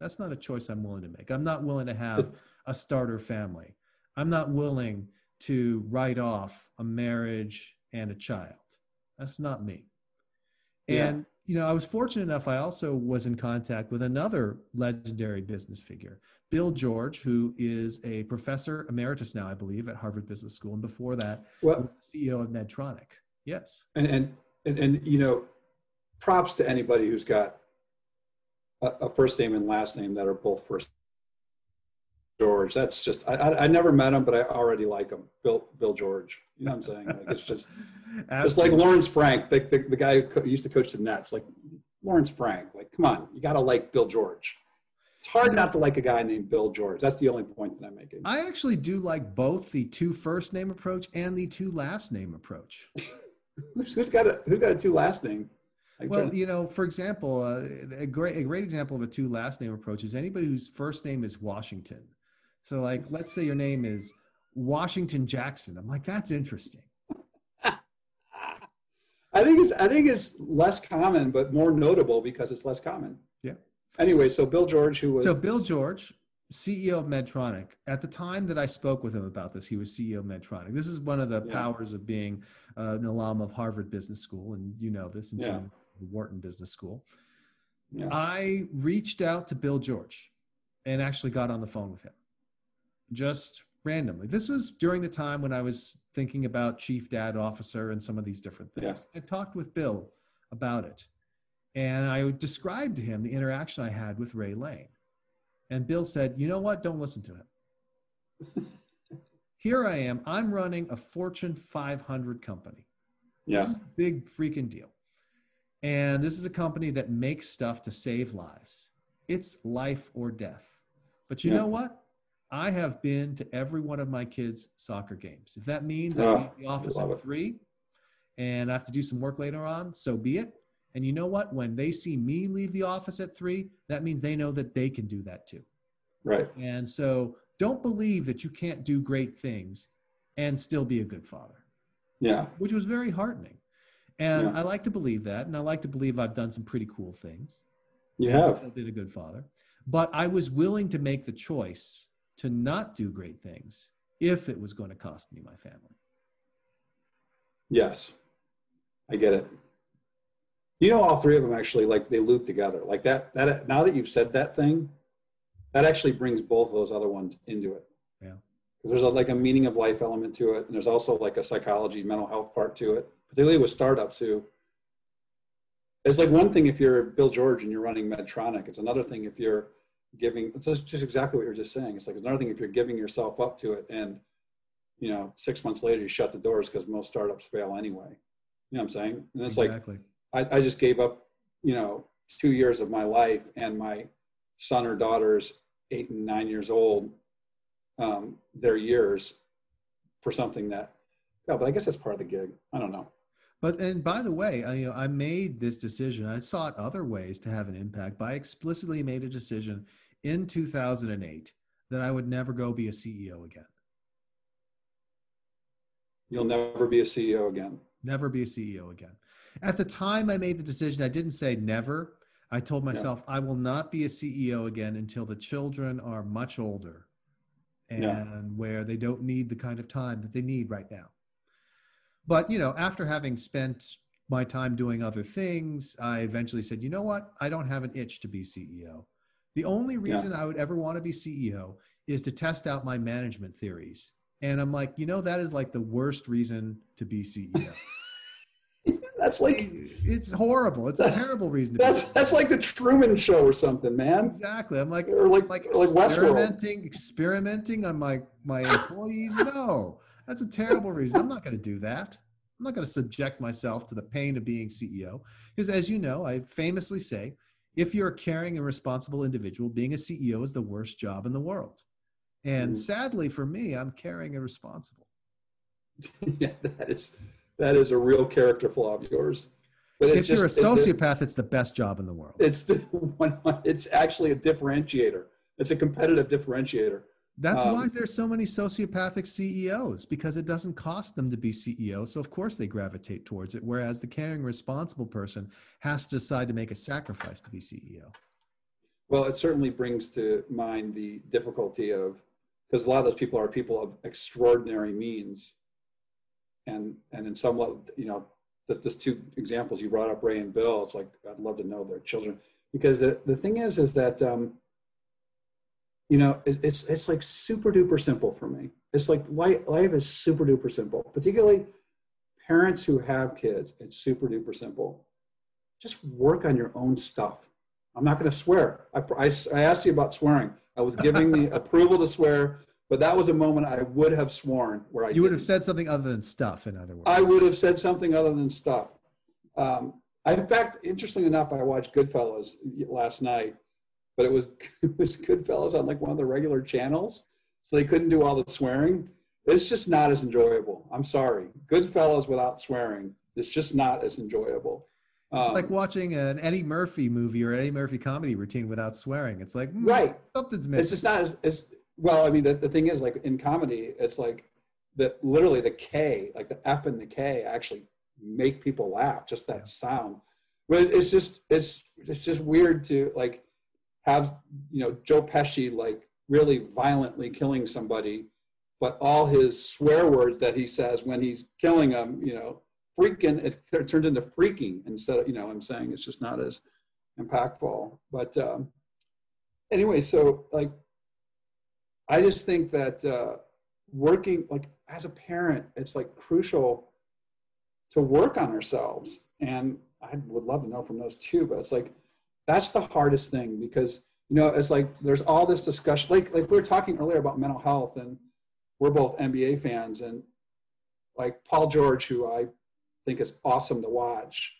That's not a choice I'm willing to make. I'm not willing to have a starter family. I'm not willing to write off a marriage and a child. That's not me. Yeah. And you know, I was fortunate enough. I also was in contact with another legendary business figure, Bill George, who is a professor emeritus now, I believe, at Harvard Business School, and before that, Well, was the CEO of Medtronic. Yes, and, and, and, and, you know, props to anybody who's got a, a first name and last name that are both first George. That's just I, I, I never met him, but I already like him. Bill Bill George. You know what I'm saying? Like it's just [LAUGHS] just like Lawrence Frank, the, the, the guy who used to coach the Nets. Like Lawrence Frank. Like come on, you got to like Bill George. It's hard not to like a guy named Bill George. That's the only point that I'm making. I actually do like both the two first name approach and the two last name approach. [LAUGHS] who's got a who's got a two last name? well, you know, for example, uh, a great a great example of a two last name approach is anybody whose first name is Washington. So, like, let's say your name is Washington Jackson. I'm like, that's interesting. [LAUGHS] I think it's I think it's less common, but more notable because it's less common. Yeah. Anyway, so Bill George, who was so Bill George, CEO of Medtronic. At the time that I spoke with him about this, he was CEO of Medtronic. This is one of the yeah. powers of being uh, an alum of Harvard Business School, and you know this, and yeah. Wharton Business School. Yeah. I reached out to Bill George and actually got on the phone with him just randomly. This was during the time when I was thinking about chief dad officer and some of these different things. Yeah. I talked with Bill about it. And I described to him the interaction I had with Ray Lane. And Bill said, You know what? Don't listen to him. [LAUGHS] Here I am. I'm running a Fortune 500 company. Yeah. big freaking deal. And this is a company that makes stuff to save lives. It's life or death. But you yeah. know what? I have been to every one of my kids' soccer games. If that means I ah, leave the office at three and I have to do some work later on, so be it. And you know what? When they see me leave the office at three, that means they know that they can do that too. Right. And so don't believe that you can't do great things and still be a good father. Yeah. Which was very heartening. And yeah. I like to believe that. And I like to believe I've done some pretty cool things. You have. Still did a good father. But I was willing to make the choice to not do great things if it was going to cost me my family. Yes, I get it. You know, all three of them actually like they loop together like that. That now that you've said that thing, that actually brings both of those other ones into it. Yeah, there's a, like a meaning of life element to it, and there's also like a psychology, mental health part to it, particularly with startups who. It's like one thing if you're Bill George and you're running Medtronic. It's another thing if you're giving it's just exactly what you're just saying. It's like another thing if you're giving yourself up to it and you know six months later you shut the doors because most startups fail anyway. You know what i'm saying? And it's exactly. like I, I just gave up you know two years of my life and my son or daughters eight and nine years old um, their years for something that yeah but i guess that's part of the gig. I don't know but and by the way, I, you know, I made this decision. I sought other ways to have an impact. But I explicitly made a decision in 2008 that I would never go be a CEO again. You'll never be a CEO again. Never be a CEO again. At the time I made the decision, I didn't say never. I told myself. I will not be a CEO again until the children are much older and where they don't need the kind of time that they need right now. But, you know, after having spent my time doing other things, I eventually said, you know what? I don't have an itch to be CEO. The only reason yeah. I would ever want to be CEO is to test out my management theories. And I'm like, you know, that is like the worst reason to be CEO. [LAUGHS] that's like it's horrible. It's a terrible reason to that's, That's like the Truman Show or something, man. Exactly. I'm like, or like, like like experimenting, experimenting on my my employees. No, that's a terrible reason. I'm not going to do that. I'm not going to subject myself to the pain of being CEO because, as you know, I famously say if you're a caring and responsible individual, being a CEO is the worst job in the world. And mm. sadly for me, I'm caring and responsible. [LAUGHS] yeah, that is that is a real character flaw of yours. But if just, you're a sociopath, it, it's the best job in the world. It's the [LAUGHS] one, it's actually a differentiator. It's a competitive differentiator. That's um, why there's so many sociopathic CEOs because it doesn't cost them to be CEO. So of course they gravitate towards it. Whereas the caring, responsible person has to decide to make a sacrifice to be CEO. Well, it certainly brings to mind the difficulty of because a lot of those people are people of extraordinary means, and and in somewhat you know that those two examples you brought up, Ray and Bill. It's like I'd love to know their children because the the thing is is that. Um, you know, it's it's like super duper simple for me. It's like life, life is super duper simple, particularly parents who have kids. It's super duper simple. Just work on your own stuff. I'm not going to swear. I, I, I asked you about swearing. I was giving the [LAUGHS] approval to swear, but that was a moment I would have sworn where I you would have said something other than stuff. In other words, I would have said something other than stuff. Um, I, in fact, interestingly enough, I watched Goodfellas last night, but it was, [LAUGHS] it was Goodfellas on like one of the regular channels, so they couldn't do all the swearing. It's just not as enjoyable. I'm sorry. Goodfellas without swearing it's just not as enjoyable. It's um, like watching an Eddie Murphy movie or Eddie Murphy comedy routine without swearing. It's like mm, right, something's missing. It's just not as, as well. I mean, the, the thing is, like in comedy, it's like that. Literally, the K, like the F and the K, actually make people laugh. Just that yeah. sound. But it's just it's it's just weird to like have you know Joe Pesci like really violently killing somebody, but all his swear words that he says when he's killing them, you know, freaking it, it turns into freaking instead of you know i'm saying it's just not as impactful but um, anyway so like i just think that uh, working like as a parent it's like crucial to work on ourselves and i would love to know from those two but it's like that's the hardest thing because you know it's like there's all this discussion like like we were talking earlier about mental health and we're both nba fans and like paul george who i think is awesome to watch.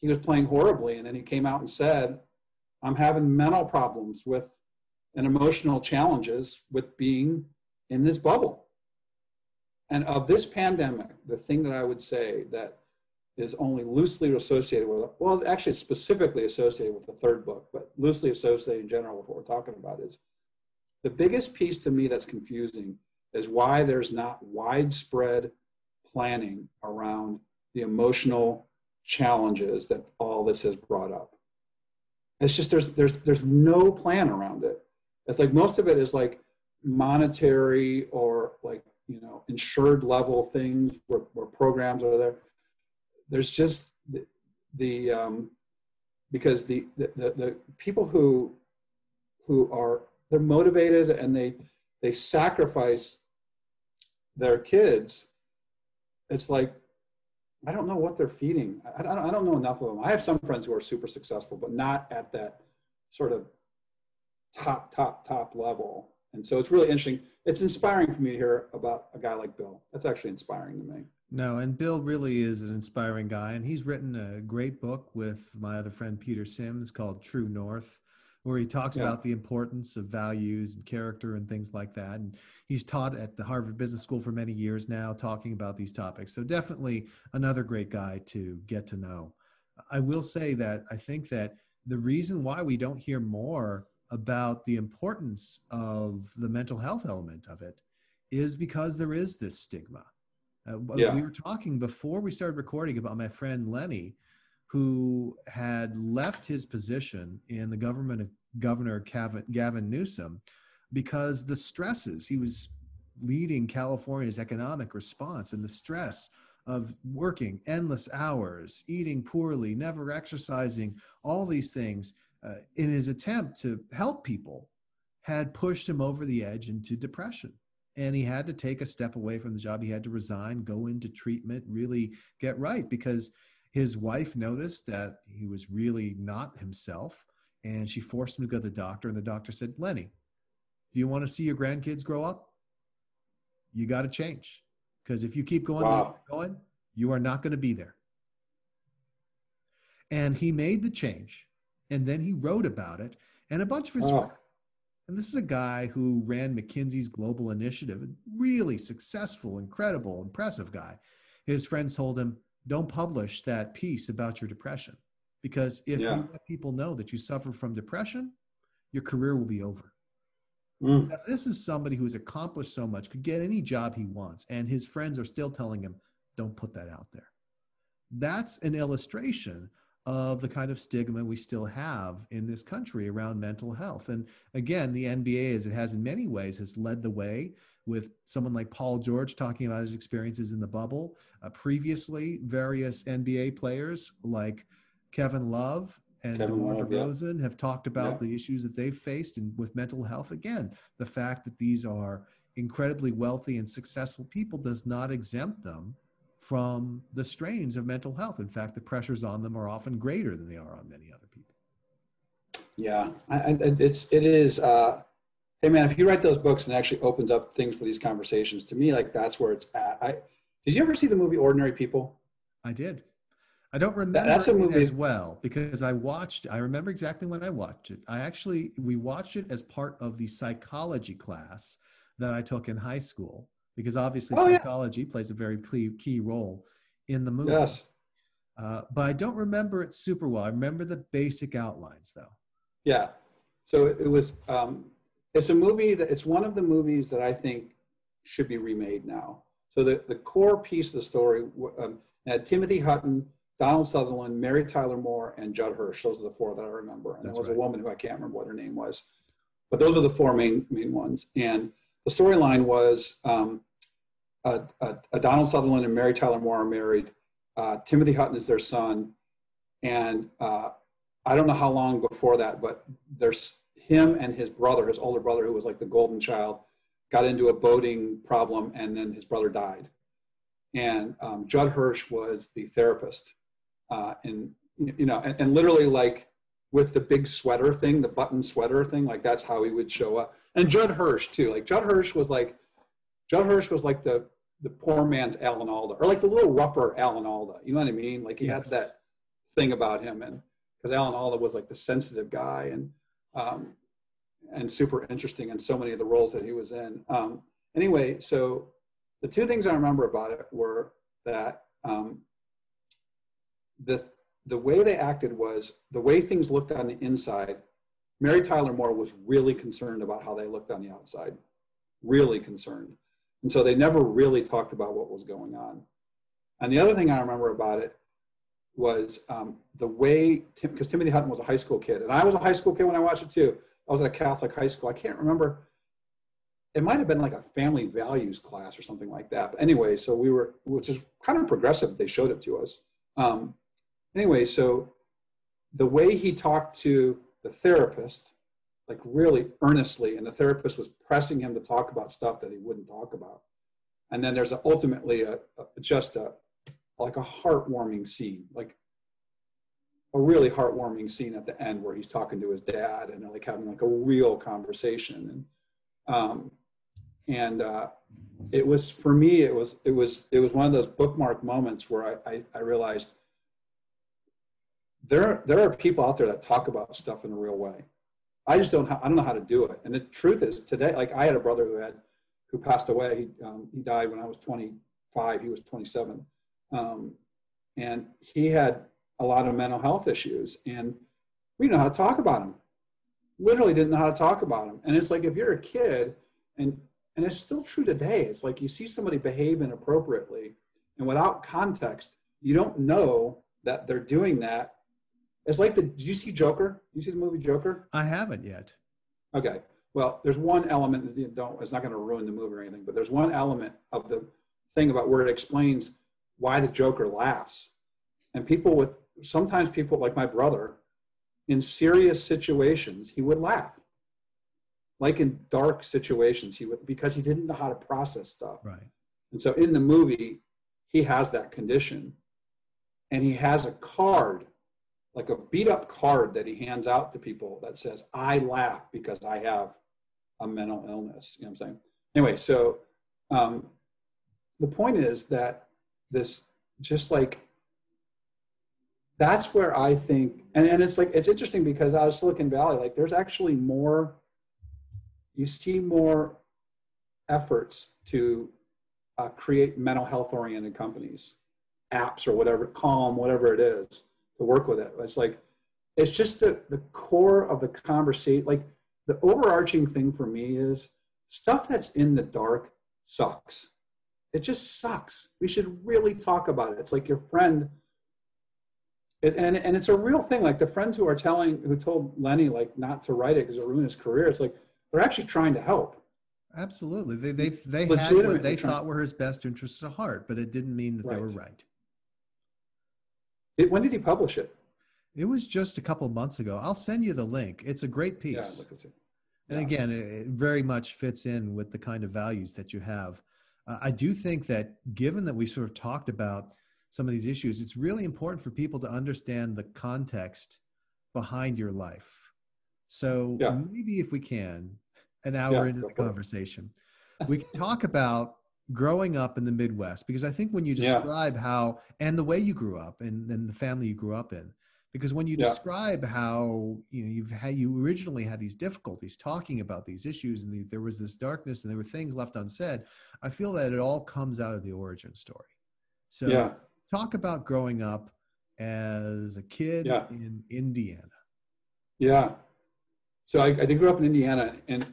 He was playing horribly, and then he came out and said, I'm having mental problems with and emotional challenges with being in this bubble. And of this pandemic, the thing that I would say that is only loosely associated with, well, actually specifically associated with the third book, but loosely associated in general with what we're talking about is the biggest piece to me that's confusing is why there's not widespread planning around the emotional challenges that all this has brought up. It's just there's there's there's no plan around it. It's like most of it is like monetary or like you know insured level things where, where programs are there. There's just the, the um, because the, the the people who who are they're motivated and they they sacrifice their kids. It's like I don't know what they're feeding. I, don't, I don't know enough of them. I have some friends who are super successful, but not at that sort of top, top, top level. And so it's really interesting. It's inspiring for me to hear about a guy like Bill. That's actually inspiring to me. No, and Bill really is an inspiring guy. And he's written a great book with my other friend Peter Sims called True North where he talks yeah. about the importance of values and character and things like that. And he's taught at the Harvard Business School for many years now, talking about these topics. So definitely another great guy to get to know. I will say that I think that the reason why we don't hear more about the importance of the mental health element of it is because there is this stigma. Uh, yeah. We were talking before we started recording about my friend Lenny, who had left his position in the government of Governor Gavin Newsom because the stresses he was leading California's economic response and the stress of working endless hours, eating poorly, never exercising, all these things uh, in his attempt to help people had pushed him over the edge into depression. And he had to take a step away from the job. He had to resign, go into treatment, really get right because his wife noticed that he was really not himself and she forced him to go to the doctor and the doctor said lenny do you want to see your grandkids grow up you got to change because if you keep going wow. going you are not going to be there and he made the change and then he wrote about it and a bunch of his wow. and this is a guy who ran mckinsey's global initiative a really successful incredible impressive guy his friends told him don't publish that piece about your depression because if yeah. you let people know that you suffer from depression, your career will be over. Mm. Now, this is somebody who has accomplished so much, could get any job he wants, and his friends are still telling him, don't put that out there. That's an illustration of the kind of stigma we still have in this country around mental health. And again, the NBA, as it has in many ways, has led the way with someone like Paul George talking about his experiences in the bubble. Uh, previously, various NBA players like Kevin Love and Kevin DeMar DeRozan yeah. have talked about yeah. the issues that they've faced and with mental health. Again, the fact that these are incredibly wealthy and successful people does not exempt them from the strains of mental health. In fact, the pressures on them are often greater than they are on many other people. Yeah, I, I, it's it is. Uh, hey man, if you write those books and actually opens up things for these conversations, to me, like that's where it's at. I did you ever see the movie Ordinary People? I did. I don't remember that's a movie as well because I watched. I remember exactly when I watched it. I actually we watched it as part of the psychology class that I took in high school because obviously oh, psychology yeah. plays a very key, key role in the movie. Yes. Uh, but I don't remember it super well. I remember the basic outlines though. Yeah. So it was. Um, it's a movie that it's one of the movies that I think should be remade now. So the the core piece of the story um, had Timothy Hutton Donald Sutherland, Mary Tyler Moore, and Judd Hirsch. Those are the four that I remember. And That's there was right. a woman who I can't remember what her name was, but those are the four main main ones. And the storyline was um, uh, uh, Donald Sutherland and Mary Tyler Moore are married. Uh, Timothy Hutton is their son, and uh, I don't know how long before that, but there's him and his brother, his older brother, who was like the golden child, got into a boating problem, and then his brother died. And um, Judd Hirsch was the therapist uh, and you know, and, and, literally like with the big sweater thing, the button sweater thing, like that's how he would show up. And Judd Hirsch too, like Judd Hirsch was like, Judd Hirsch was like the the poor man's Alan Alda, or like the little rougher Alan Alda. You know what I mean? Like he yes. had that thing about him, and because Alan Alda was like the sensitive guy and um, and super interesting in so many of the roles that he was in. Um, anyway, so the two things I remember about it were that um, the the way they acted was the way things looked on the inside. Mary Tyler Moore was really concerned about how they looked on the outside, really concerned. And so they never really talked about what was going on. And the other thing I remember about it was um, the way, because Timothy Hutton was a high school kid, and I was a high school kid when I watched it too. I was at a Catholic high school. I can't remember. It might have been like a family values class or something like that. But anyway, so we were, which is kind of progressive. They showed it to us. Um, anyway, so the way he talked to the therapist, like really earnestly, and the therapist was pressing him to talk about stuff that he wouldn't talk about. And then there's a, ultimately a, a, just a like a heartwarming scene, like a really heartwarming scene at the end where he's talking to his dad and they're like having like a real conversation. And um, and uh, it was for me, it was it was it was one of those bookmark moments where I, I, I realized there there are people out there that talk about stuff in a real way. I just don't I don't know how to do it. And the truth is today, like I had a brother who had who passed away. He um, he died when I was 25. He was 27, um, and he had a lot of mental health issues, and we didn't know how to talk about him. Literally didn't know how to talk about him. And it's like if you're a kid, and and it's still true today. It's like you see somebody behave inappropriately, and without context, you don't know that they're doing that it's like the. Did you see Joker? You see the movie Joker? I haven't yet. Okay. Well, there's one element. That don't. It's not going to ruin the movie or anything. But there's one element of the thing about where it explains why the Joker laughs, and people with sometimes people like my brother, in serious situations, he would laugh. Like in dark situations, he would because he didn't know how to process stuff. Right. And so in the movie, he has that condition, and he has a card like a beat up card that he hands out to people that says, I laugh because I have a mental illness. You know what I'm saying? Anyway, so um, the point is that this just like that's where I think, and, and it's like, it's interesting because out of Silicon Valley, like there's actually more, you see more efforts to uh, create mental health oriented companies, apps or whatever, Calm, whatever it is to work with it. It's like, it's just the, the core of the conversation. Like the overarching thing for me is stuff that's in the dark sucks. It just sucks. We should really talk about it. It's like your friend, it, and, and it's a real thing. Like the friends who are telling, who told Lenny like not to write it because it ruined his career. It's like they're actually trying to help. Absolutely. They, they, they had what they thought were his best interests at heart, but it didn't mean that right. they were right. It, when did he publish it? It was just a couple months ago. I'll send you the link. It's a great piece. Yeah, yeah. And again, it very much fits in with the kind of values that you have. Uh, I do think that given that we sort of talked about some of these issues, it's really important for people to understand the context behind your life. So yeah. maybe if we can, an hour into the conversation, we can talk about growing up in the Midwest because I think when you describe yeah. how and the way you grew up and, and the family you grew up in, because when you yeah. describe how you know you've had you originally had these difficulties talking about these issues and the, there was this darkness and there were things left unsaid, I feel that it all comes out of the origin story. So yeah. talk about growing up as a kid yeah. in Indiana. Yeah. So I, I did grow up in Indiana and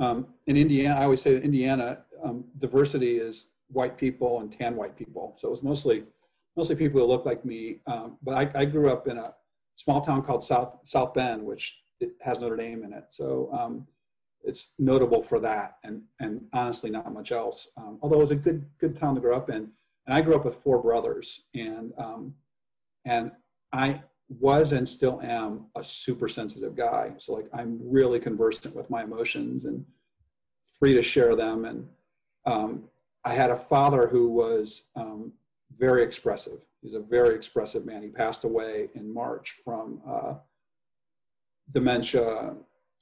um, in Indiana, I always say that Indiana um, diversity is white people and tan white people. So it was mostly mostly people who look like me. Um, but I, I, grew up in a small town called South South Bend, which has Notre Dame in it. So um, it's notable for that, and and honestly, not much else. Um, although it was a good good town to grow up in. And I grew up with four brothers, and um, and I was and still am a super sensitive guy. So like I'm really conversant with my emotions and free to share them and um, I had a father who was um, very expressive. He's a very expressive man. He passed away in March from uh, dementia,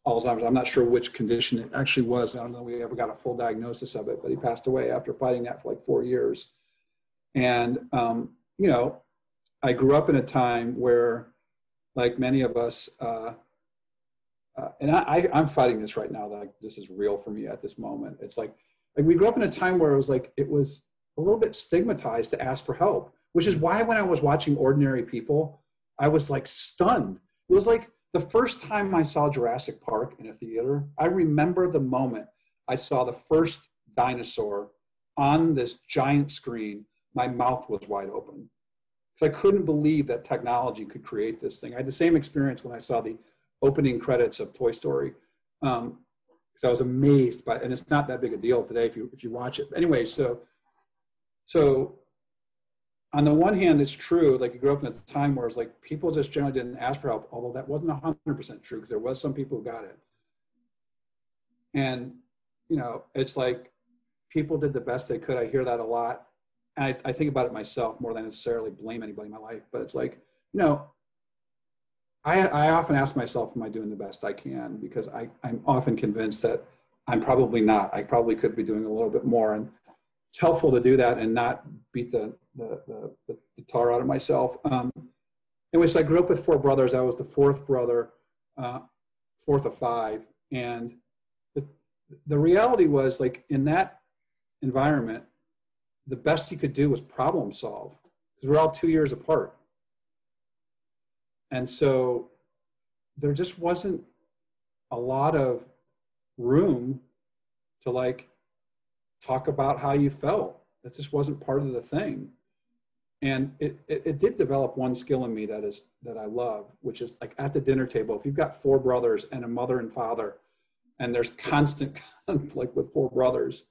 Alzheimer's. I'm not sure which condition it actually was. I don't know we ever got a full diagnosis of it, but he passed away after fighting that for like four years. And, um, you know, I grew up in a time where, like many of us, uh, uh, and I, I, am fighting this right now. Like this is real for me at this moment. It's like like we grew up in a time where it was like it was a little bit stigmatized to ask for help, which is why when I was watching Ordinary People, I was like stunned. It was like the first time I saw Jurassic Park in a theater, I remember the moment I saw the first dinosaur on this giant screen. My mouth was wide open because I couldn't believe that technology could create this thing. I had the same experience when I saw the opening credits of Toy Story. Um, because I was amazed by, and it's not that big a deal today if you if you watch it. Anyway, so so on the one hand, it's true. Like you grew up in a time where it's like people just generally didn't ask for help, although that wasn't hundred percent true because there was some people who got it. And you know, it's like people did the best they could. I hear that a lot, and I, I think about it myself more than necessarily blame anybody in my life. But it's like you know, I, I often ask myself, am I doing the best I can? Because I, I'm often convinced that I'm probably not. I probably could be doing a little bit more. And it's helpful to do that and not beat the, the, the, the tar out of myself. Um, anyway, so I grew up with four brothers. I was the fourth brother, uh, fourth of five. And the, the reality was like in that environment, the best you could do was problem solve because we're all two years apart. And so there just wasn't a lot of room to like talk about how you felt. That just wasn't part of the thing. And it, it, it, did develop one skill in me that is that I love, which is like at the dinner table, if you've got four brothers and a mother and father, and there's constant [LAUGHS] conflict with four brothers,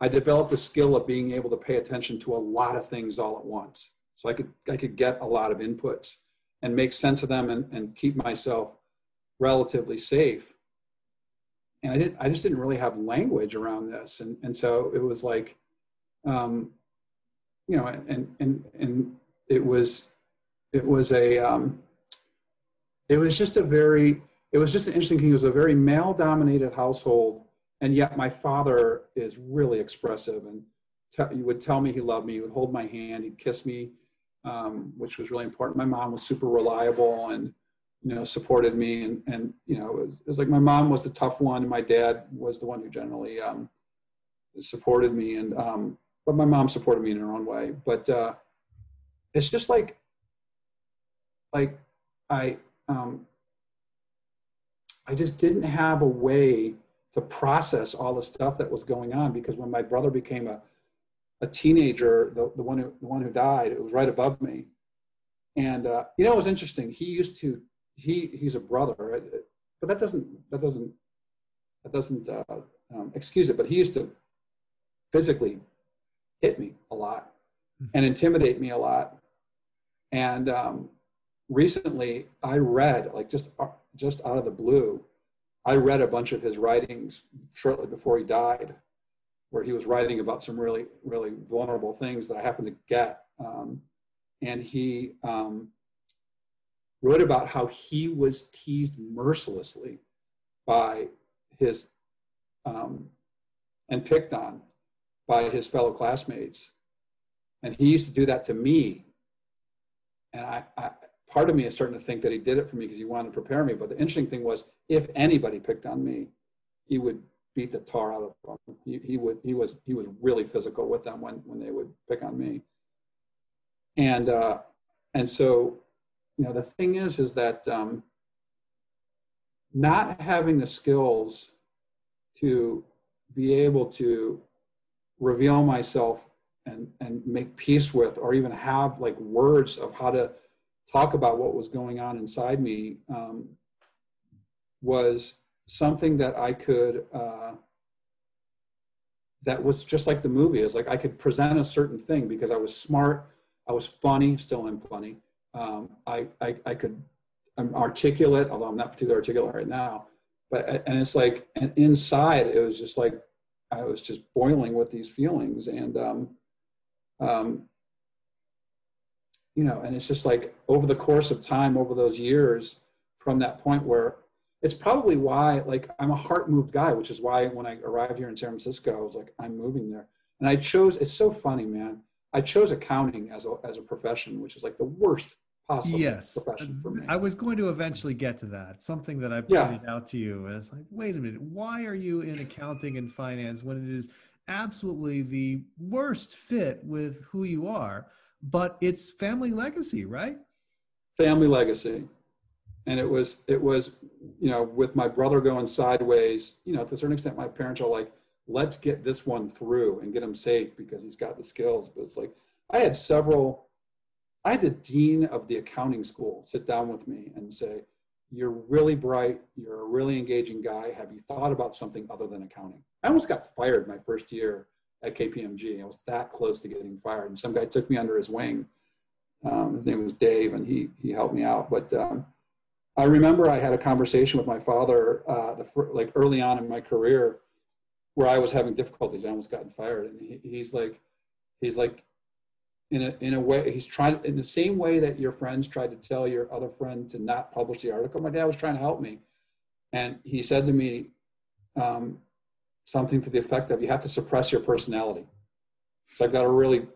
I developed a skill of being able to pay attention to a lot of things all at once. So I could I could get a lot of inputs and make sense of them and, and keep myself relatively safe. And I didn't, I just didn't really have language around this. And, and so it was like, um, you know, and, and, and it was, it was a, um, it was just a very, it was just an interesting thing. It was a very male dominated household. And yet my father is really expressive and te- he would tell me he loved me. He would hold my hand. He'd kiss me um, which was really important. My mom was super reliable and you know supported me, and and you know it was, it was like my mom was the tough one, and my dad was the one who generally um, supported me, and um, but my mom supported me in her own way. But uh, it's just like like I um, I just didn't have a way to process all the stuff that was going on because when my brother became a a teenager, the, the one who the one who died, it was right above me. And uh, you know, it was interesting. He used to he he's a brother, but that doesn't that doesn't that doesn't uh, um, excuse it. But he used to physically hit me a lot hmm. and intimidate me a lot. And um, recently, I read like just uh, just out of the blue, I read a bunch of his writings shortly before he died where he was writing about some really, really vulnerable things that I happened to get. Um, and he, um, wrote about how he was teased mercilessly by his um, and picked on by his fellow classmates. And he used to do that to me. And I, I part of me is starting to think that he did it for me because he wanted to prepare me. But the interesting thing was, if anybody picked on me, he would beat the tar out of them. He, he would he was he was really physical with them when when they would pick on me. And uh, and so, you know, the thing is, is that um, not having the skills to be able to reveal myself and and make peace with, or even have like words of how to talk about what was going on inside me um, was something that I could uh, that was just like the movie. It's like I could present a certain thing because I was smart, I was funny, still am funny. Um, I, I I could I'm articulate, although I'm not particularly articulate right now. But and it's like and inside it was just like I was just boiling with these feelings and um, um, you know, and it's just like over the course of time, over those years, from that point where it's probably why, like, I'm a heart moved guy, which is why when I arrived here in San Francisco, I was like, I'm moving there. And I chose, it's so funny, man. I chose accounting as a, as a profession, which is like the worst possible yes. profession for me. I was going to eventually get to that. Something that I pointed yeah. out to you is like, wait a minute, why are you in accounting and finance when it is absolutely the worst fit with who you are? but it's family legacy, right? Family legacy. And it was, it was, you know, with my brother going sideways, you know, to a certain extent, my parents are like, let's get this one through and get him safe because he's got the skills. But it's like, I had several, I had the dean of the accounting school sit down with me and say, you're really bright. You're a really engaging guy. Have you thought about something other than accounting? I almost got fired my first year at KPMG. I was that close to getting fired. And some guy took me under his wing. Um, his name was Dave, and he he helped me out. But um, I remember I had a conversation with my father, uh, the, like early on in my career, where I was having difficulties. I almost gotten fired, and he, he's like, he's like, in a in a way, he's trying in the same way that your friends tried to tell your other friend to not publish the article. My dad was trying to help me, and he said to me, um, something to the effect of you have to suppress your personality. So I've got a really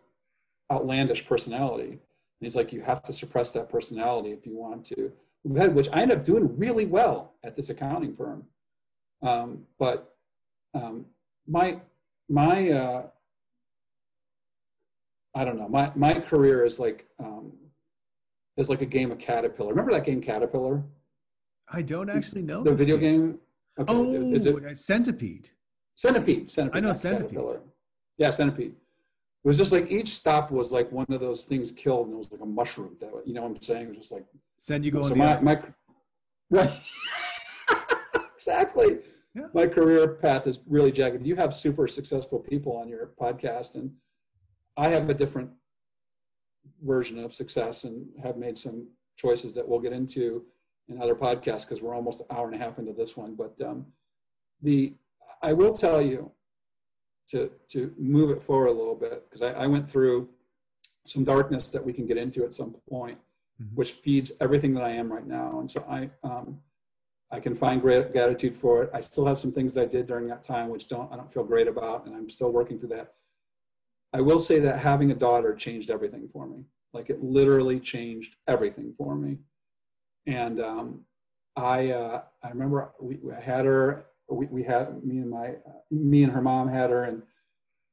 outlandish personality. And he's like, you have to suppress that personality if you want to which I ended up doing really well at this accounting firm. Um, but um, my, my, uh, I don't know, my, my career is like, um, is like a game of Caterpillar. Remember that game Caterpillar? I don't actually know the video game. game? Okay. Oh, is it, Centipede. Centipede. Centipede. I know Centipede. Yeah, Centipede. It was just like each stop was like one of those things killed, and it was like a mushroom. That you know what I'm saying? It was just like send you going. So my, my right, [LAUGHS] exactly. Yeah. My career path is really jagged. You have super successful people on your podcast, and I have a different version of success, and have made some choices that we'll get into in other podcasts because we're almost an hour and a half into this one. But um, the I will tell you to, to move it forward a little bit because I, I, went through some darkness that we can get into at some point, mm-hmm. which feeds everything that I am right now. And so I, um, I can find great gratitude for it. I still have some things that I did during that time which don't I don't feel great about, and I'm still working through that. I will say that having a daughter changed everything for me. Like it literally changed everything for me. And um, I uh, I remember we, I had her we, we had me and my me and her mom had her and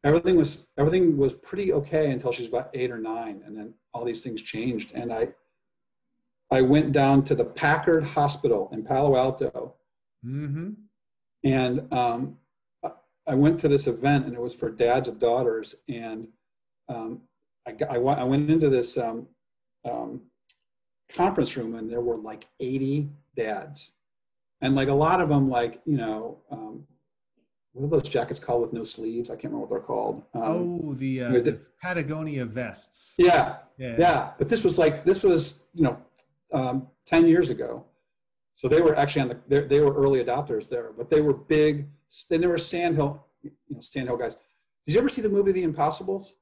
everything was everything was pretty okay until she was about eight or nine and then all these things changed. And i i went down to the packard hospital in palo alto. Mm-hmm. and um, i went to this event and it was for dads of daughters and um, I, I, I, went into this um, um conference room and there were like 80 dads and like a lot of them, like you know, um, what are those jackets called with no sleeves? I can't remember what they're called. Um, oh, the, uh, the, Patagonia vests. Yeah, yeah, yeah. But this was like this was you know, um, ten years ago, so they were actually on the they were early adopters there. But they were big. Then there were Sandhill, you know, Sandhill guys. Did you ever see the movie The Impossibles?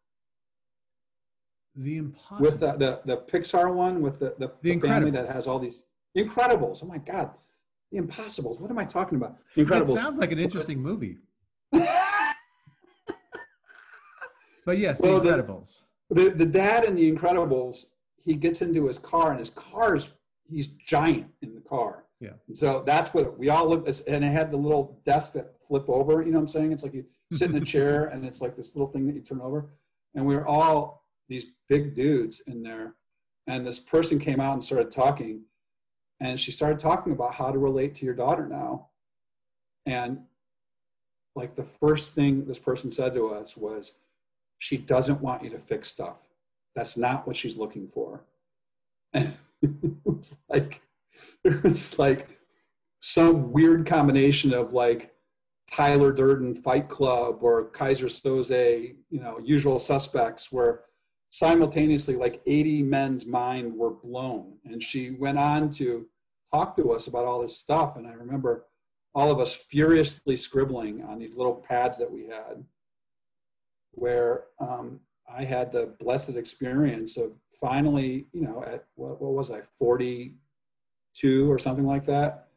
The Impossible. with the, the the Pixar one with the the, The the family that has all these Incredibles. Oh my God, The Impossibles. What am I talking about? The It Incredibles. sounds like an interesting movie. [LAUGHS] But yes, Well, The the- Incredibles. the the dad in The Incredibles, he gets into his car and his car's he's giant in the car. Yeah. And so that's what we all look and it had the little desk that flip over, you know what I'm saying? It's like you [LAUGHS] sit in a chair and it's like this little thing that you turn over. And we were all these big dudes in there. And this person came out and started talking. And she started talking about how to relate to your daughter now. And like the first thing this person said to us was, she doesn't want you to fix stuff. That's not what she's looking for. [LAUGHS] And it was like it was like some weird combination of like Tyler Durden Fight Club or Keyser Söze, you know, usual suspects where simultaneously like 80 men's mind were blown. And she went on to talk to us about all this stuff. And I remember all of us furiously scribbling on these little pads that we had where um, I had the blessed experience of finally, you know, at what, what was I, 42 or something like that,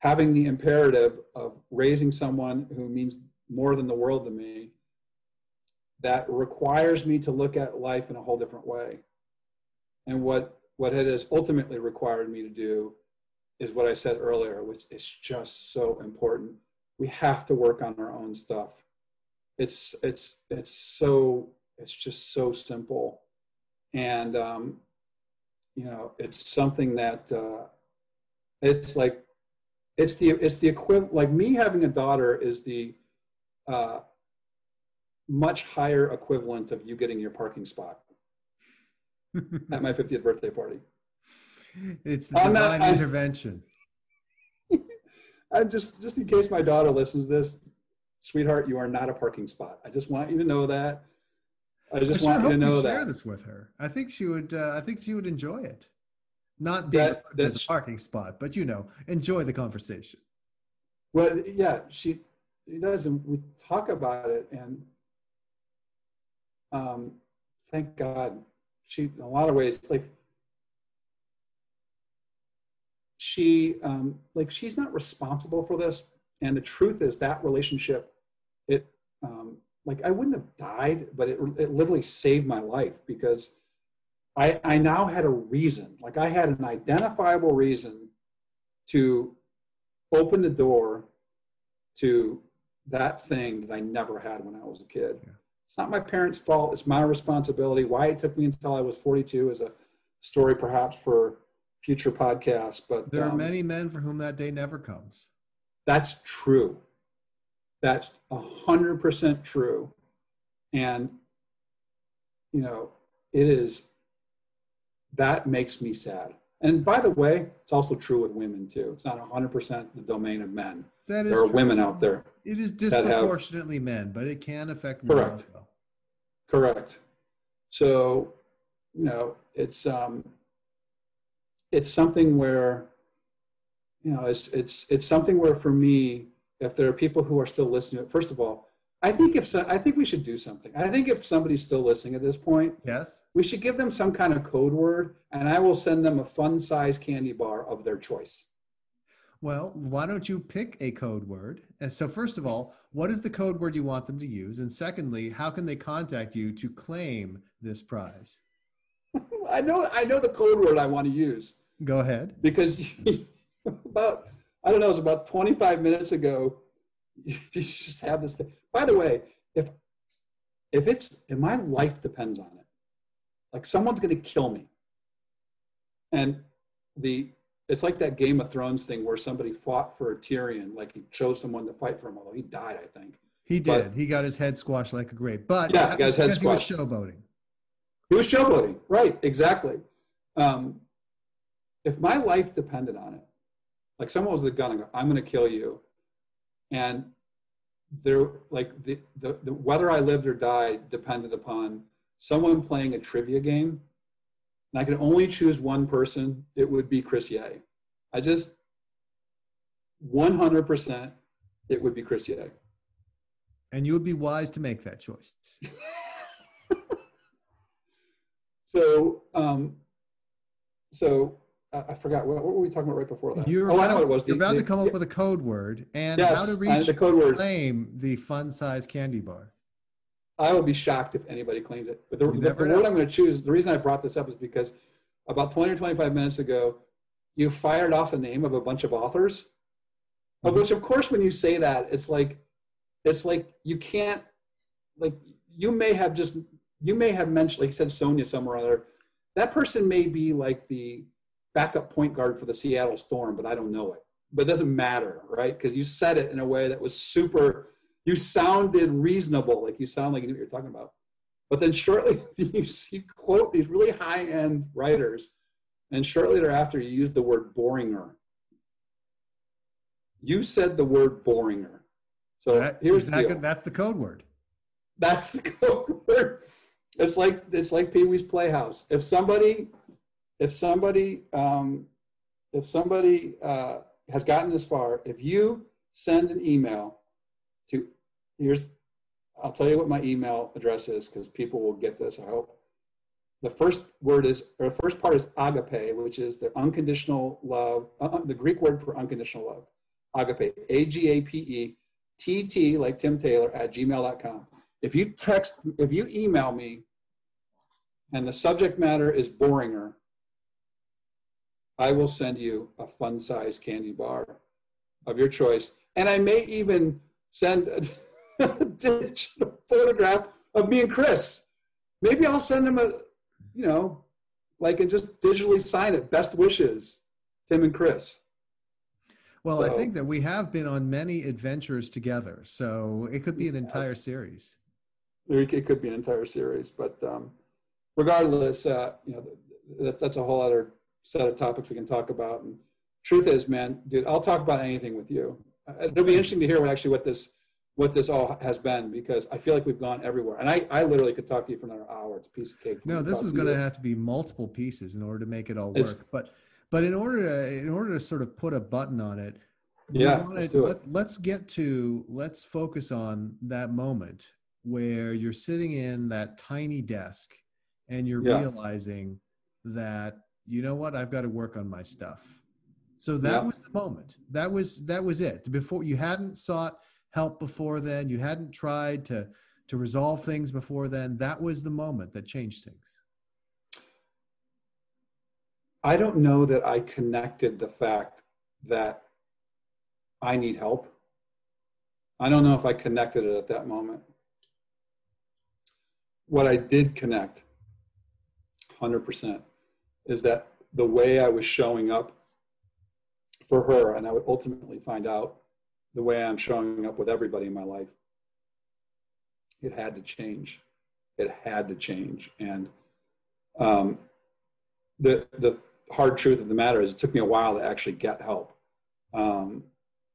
having the imperative of raising someone who means more than the world to me that requires me to look at life in a whole different way. And what, what it has ultimately required me to do is what I said earlier, which is just so important. We have to work on our own stuff it's it's it's so it's just so simple and um, you know it's something that uh, it's like it's the it's the equivalent like me having a daughter is the uh, much higher equivalent of you getting your parking spot [LAUGHS] at my 50th birthday party it's the I'm not- divine [LAUGHS] I'm- intervention. i just just in case my daughter listens to this sweetheart you are not a parking spot i just want you to know that i I just sure want you to know you that share this with her. I think she would. Uh, I think she would enjoy it. Not being That- a parking spot, but you know, enjoy the conversation. Well, yeah, she, she does, and we talk about it, and um, thank God, she in a lot of ways like she um, like she's not responsible for this, and the truth is that relationship, it um, like I wouldn't have died, but it it literally saved my life because I I now had a reason, like I had an identifiable reason to open the door to that thing that I never had when I was a kid. Yeah. It's not my parents' fault. It's my responsibility. Why it took me until I was 42 is a story perhaps for future podcasts. But There are um, many men for whom that day never comes. that's true. That's a hundred percent true. And, you know, it is, that makes me sad. And by the way, it's also true with women too. It's not a hundred percent the domain of men. That is There are true. women out there. It is have- disproportionately men, but it can affect men Correct. well. Correct. So, you know, it's um, it's something where, you know, it's it's it's something where for me, if there are people who are still listening, first of all, I think if so, I think we should do something. I think if somebody's still listening at this point, Yes. we should give them some kind of code word, and I will send them a fun size candy bar of their choice. Well, why don't you pick a code word? And so, first of all, what is the code word you want them to use? And secondly, how can they contact you to claim this prize? [LAUGHS] I know I know the code word I want to use. Go ahead. because [LAUGHS] about I don't know, it was about 25 minutes ago. [LAUGHS] You just have this thing. By the way, if if it's if my life depends on it, like someone's going to kill me, and the it's like that Game of Thrones thing where somebody fought for a Tyrion, like he chose someone to fight for him, although he died, I think. He But- did. he got his head squashed like a grape. But Yeah, got his head because he was squashed. showboating. He was showboating, right? Exactly. Um, if my life depended on it, like someone was the gun, and go, I'm going to kill you, and there, like the, the the whether I lived or died depended upon someone playing a trivia game, and I could only choose one person, it would be Chris Yeh. I just 100% it would be Chris Yeh. And you would be wise to make that choice. [LAUGHS] so um, so I, I forgot what, what, were we talking about right before that? You're oh, about, I know what it was. You're The- about to the- come up with a code word and Yes, how to reach the code word. claim the fun size candy bar. I would be shocked if anybody claimed it. But the, the, the word I'm going to choose, the reason I brought this up is because about 20 or 25 minutes ago, you fired off the name of a bunch of authors, of Mhm. which, of course, when you say that, it's like, it's like you can't, like, you may have just, you may have mentioned, like you said, Sonja somewhere or other. That person may be like the backup point guard for the Seattle Storm, but I don't know it. But it doesn't matter, right? Because you said it in a way that was super, you sounded reasonable, like you sound like you knew what you're talking about. But then shortly, [LAUGHS] you, you quote these really high end writers, and shortly thereafter, you use the word boringer. You said the word boringer. So That- here's is the good? That's the code word. That's the [LAUGHS] code word. It's like it's like Pee Wee's Playhouse. If somebody, if somebody, um, if somebody uh, has gotten this far, if you send an email to, here's, I'll tell you what my email address is because people will get this. I hope. The first word is, or the first part is agape, which is the unconditional love, uh, the Greek word for unconditional love. Agape, A G A P E T T, like Tim Taylor, at gmail.com. If you text, if you email me and the subject matter is boringer, I will send you a fun size candy bar of your choice. And I may even send [LAUGHS] [LAUGHS] digital photograph of me and Chris. Maybe I'll send him a, you know, like and just digitally sign it. Best wishes, Tim and Chris. Well, I think that we have been on many adventures together, so it could be an entire series. It could be an entire series, but um, regardless, uh, you know, that, that's a whole other set of topics we can talk about. And truth is, man, dude, I'll talk about anything with you. Uh, It'll be interesting to hear what actually what this what this all has been because I feel like we've gone everywhere. And I, I literally could talk to you for another hour. It's a piece of cake. No, this is going to have to be multiple pieces in order to make it all It's- work. But but in order to in order to sort of put a button on it, Yeah, wanna- let's do it. Let, let's get to let's focus on that moment where you're sitting in that tiny desk and you're Yeah. realizing that you know what I've got to work on my stuff. So that Yeah. was the moment. That was that was it. Before you hadn't sought help before then, you hadn't tried to to resolve things before then. That was the moment that changed things. I don't know that I connected the fact that I need help. I don't know if I connected it at that moment. What I did connect, 100%, is that the way I was showing up for her, and I would ultimately find out the way I'm showing up with everybody in my life, it had to change. It had to change. And um, the the hard truth of the matter is it took me a while to actually get help um,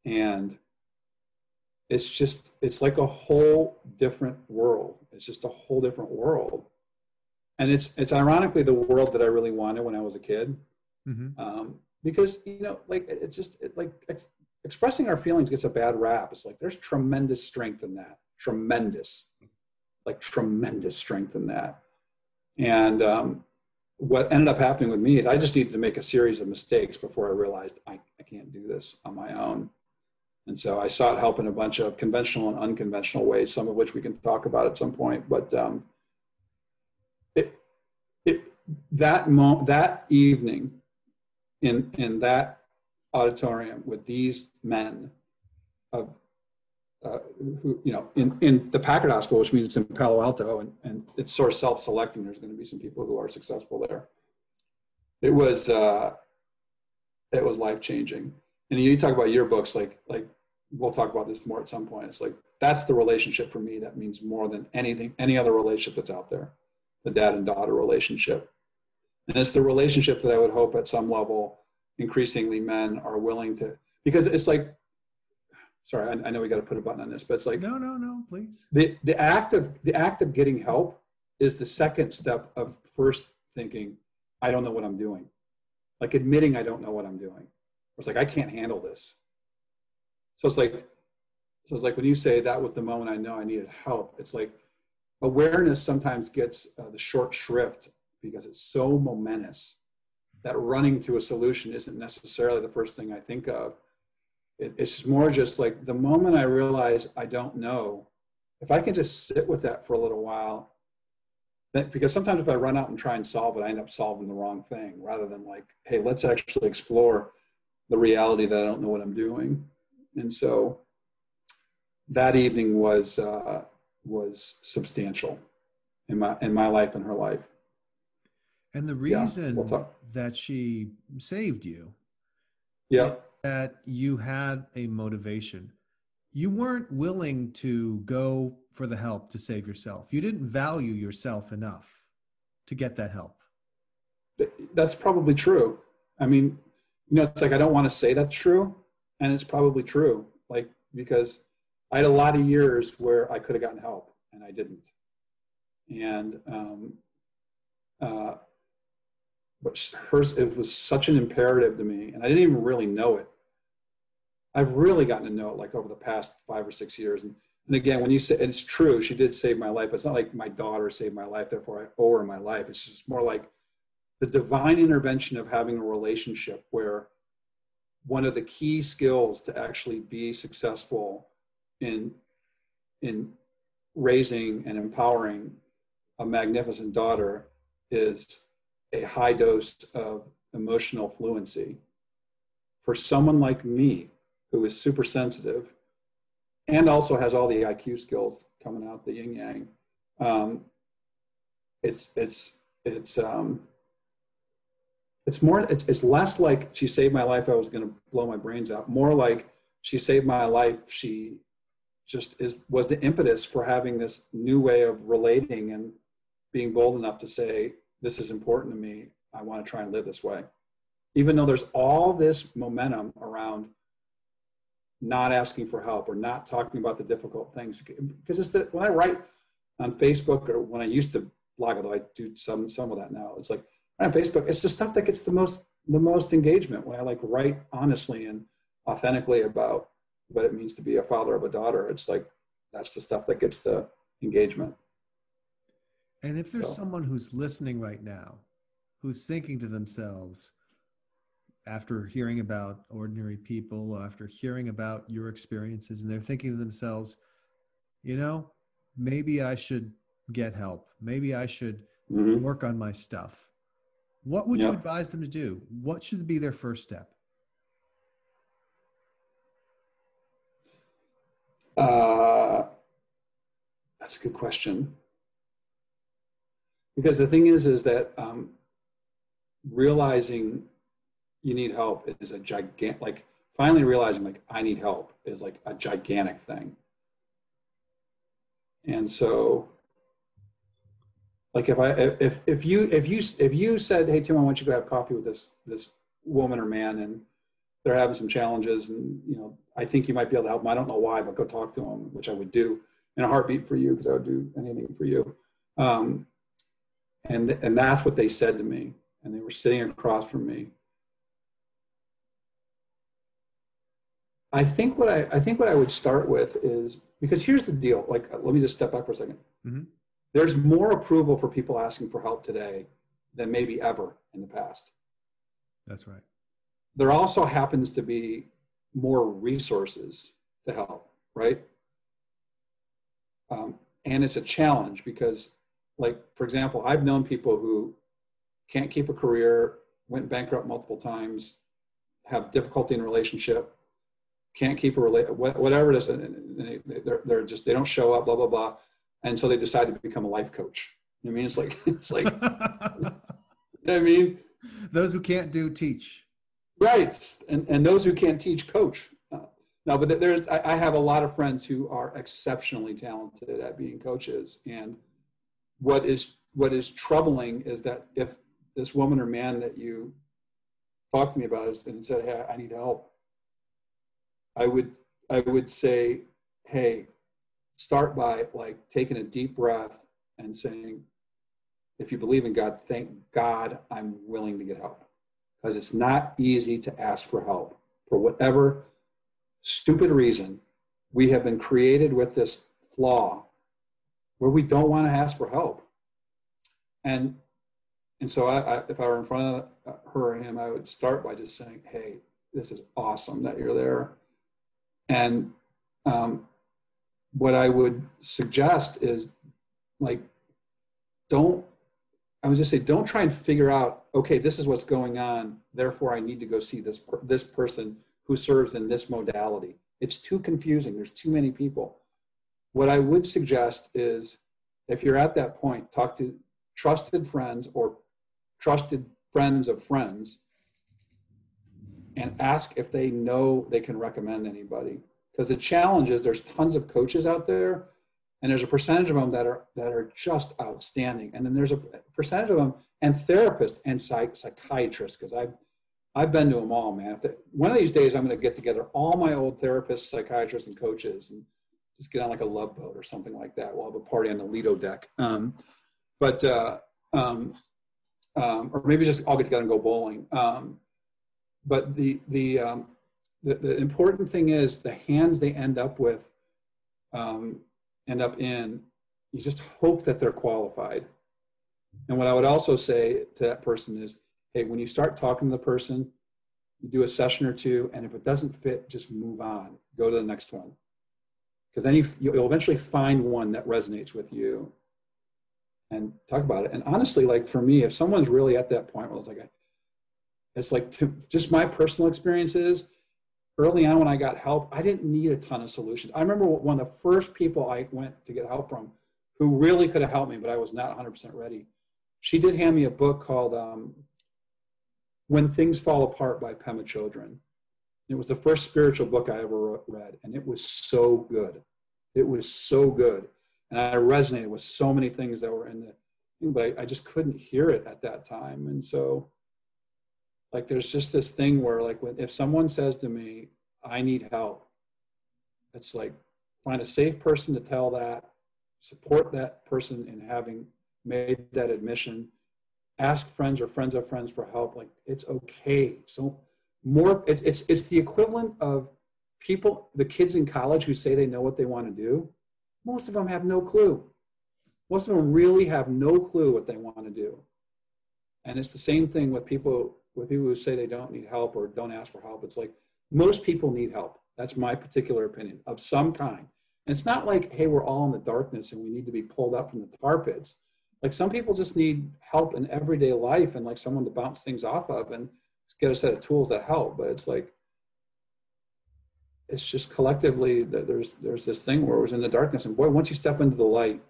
and it's just it's like a whole different world it's just a whole different world and it's it's ironically the world that i really wanted when i was a kid Mm-hmm. um, because you know like it's just it, like ex- expressing our feelings gets a bad rap. It's like there's tremendous strength in that. Tremendous. Like tremendous strength in that. And um, what ended up happening with me is i just needed to make a series of mistakes before i realized i, I can't do this on my own. And so i sought help in a bunch of conventional and unconventional ways some of which we can talk about at some point but um, it, it, that mo- that evening in in that auditorium with these men of uh, who you know in in the Packard Hospital, which means it's in Palo Alto, and and it's sort of self-selecting. There's going to be some people who are successful there. It was uh, it was life changing. And you talk about yearbooks, like like we'll talk about this more at some point. It's like that's the relationship for me that means more than anything, any other relationship that's out there, the dad and daughter relationship. And it's the relationship that I would hope at some level, increasingly men are willing to, because it's like, sorry, I, I know we got to put a button on this, but it's like No, no, no, please. the, the act of the act of getting help is the second step of first thinking, I don't know what I'm doing. Like admitting I don't know what I'm doing. It's like I can't handle this. So it's like, so it's like when you say that was the moment I know I needed help. It's like awareness sometimes gets uh, the short shrift because it's so momentous that running to a solution isn't necessarily the first thing I think of. It, it's more just like the moment I realize I don't know, if I can just sit with that for a little while, that, because sometimes if I run out and try and solve it, I end up solving the wrong thing rather than like, hey, let's actually explore the reality that I don't know what I'm doing. And so that evening was uh, was substantial in my in my life and her life. And the reason yeah, we'll that she saved you, yeah, that you had a motivation. You weren't willing to go for the help to save yourself. You didn't value yourself enough to get that help. That's probably true. I mean, you know, it's like I don't want to say that's true, and it's probably true. Like because I had a lot of years where I could have gotten help and I didn't. And um, uh, but hers it was such an imperative to me, and I didn't even really know it. I've really gotten to know it like over the past five or six years. And, and again, when you say it's true, she did save my life. But it's not like my daughter saved my life, therefore I owe her my life. It's just more like the divine intervention of having a relationship where one of the key skills to actually be successful in in raising and empowering a magnificent daughter is a high dose of emotional fluency. For someone like me, who is super sensitive and also has all the IQ skills coming out the yin yang, um, it's it's it's um, it's more it's, it's less like she saved my life. I was going to blow my brains out. More like she saved my life. She just is was the impetus for having this new way of relating and being bold enough to say this is important to me i want to try and live this way even though there's all this momentum around not asking for help or not talking about the difficult things because it's the when i write on facebook or when i used to blog although i do some some of that now it's like on facebook it's the stuff that gets the most the most engagement when i like write honestly and authentically about what it means to be a father of a daughter. It's like that's the stuff that gets the engagement. And if there's so. someone who's listening right now who's thinking to themselves, after hearing about ordinary people, after hearing about your experiences, and they're thinking to themselves, you know, maybe I should get help. Maybe I should mm-hmm. work on my stuff. What would yep. you advise them to do? What should be their first step? Uh, that's a good question. Because the thing is, is that um, realizing you need help is a gigantic, like finally realizing like I need help is like a gigantic thing. And so, like if I if if you if you if you said, hey Tim, I want you to go have coffee with this this woman or man, and they're having some challenges, and you know I think you might be able to help them. I don't know why, but go talk to them, which I would do in a heartbeat for you because I would do anything for you. Um, and and that's what they said to me, and they were sitting across from me. I think what I, I think what I would start with is because here's the deal. Like, let me just step back for a 2nd mm-hmm. There's more approval for people asking for help today than maybe ever in the past. That's right. There also happens to be more resources to help, right? Um, and it's a challenge because, like, for example, I've known people who can't keep a career, went bankrupt multiple times, have difficulty in relationship, can't keep a relate, whatever it is, they, they're, they're just, they don't show up, blah, blah, blah. And so they decide to become a life coach. You know I mean? It's like, [LAUGHS] it's like, you [LAUGHS] know what I mean? Those who can't do, teach. Right, and, and those who can't teach, coach. Uh, no, but there's I, I have a lot of friends who are exceptionally talented at being coaches, and what is what is troubling is that if this woman or man that you talked to me about is and said, "Hey, I need help," I would I would say, "Hey, start by like taking a deep breath and saying, if you believe in God, thank God I'm willing to get help." because it's not easy to ask for help. For whatever stupid reason, we have been created with this flaw where we don't want to ask for help. And and so I, I, if I were in front of her or him, I would start by just saying, "Hey, this is awesome that you're there," and um, what I would suggest is like, don't. I would just say, don't try and figure out. Okay, this is what's going on. Therefore, I need to go see this per, this person who serves in this modality. It's too confusing. There's too many people. What I would suggest is, if you're at that point, talk to trusted friends or trusted friends of friends and ask if they know they can recommend anybody. Because the challenge is there's tons of coaches out there, and there's a percentage of them that are that are just outstanding, and then there's a percentage of them and therapists and psych, psychiatrists. Because I've I've been to them all, man. They, one of these days, I'm going to get together all my old therapists, psychiatrists, and coaches, and just get on like a love boat or something like that. We'll have a party on the Lido deck. Um, but uh, um, um, or maybe just all get together and go bowling. Um, but the the, um, the, the important thing is the hands they end up with um, end up in. You just hope that they're qualified. And what I would also say to that person is, hey, when you start talking to the person, do a session or two, and if it doesn't fit, just move on. Go to the next one. Because then you, you'll eventually find one that resonates with you and talk about it. And honestly, like for me, if someone's really at that point where it's like, it's like to, just my personal experiences. Early on, when I got help, I didn't need a ton of solutions. I remember one of the first people I went to get help from, who really could have helped me, but I was not 100% ready. She did hand me a book called um, "When Things Fall Apart" by Pema Chodron. It was the first spiritual book I ever read, and it was so good. It was so good and I resonated with so many things that were in the but I, I, just couldn't hear it at that time. And so, like, there's just this thing where, like, when, if someone says to me, I need help, it's like, find a safe person to tell that, support that person in having made that admission, ask friends or friends of friends for help. Like, it's okay. So, more, it's, it's, it's the equivalent of people, the kids in college who say they know what they want to do most of them have no clue. Most of them really have no clue what they want to do. And it's the same thing with people with people who say they don't need help or don't ask for help. It's like most people need help. That's my particular opinion of some kind. And it's not like, hey, we're all in the darkness and we need to be pulled up from the tar pits. Like some people just need help in everyday life and like someone to bounce things off of and get a set of tools that help. But it's like it's just collectively that there's there's this thing where it was in the darkness and boy once you step into the light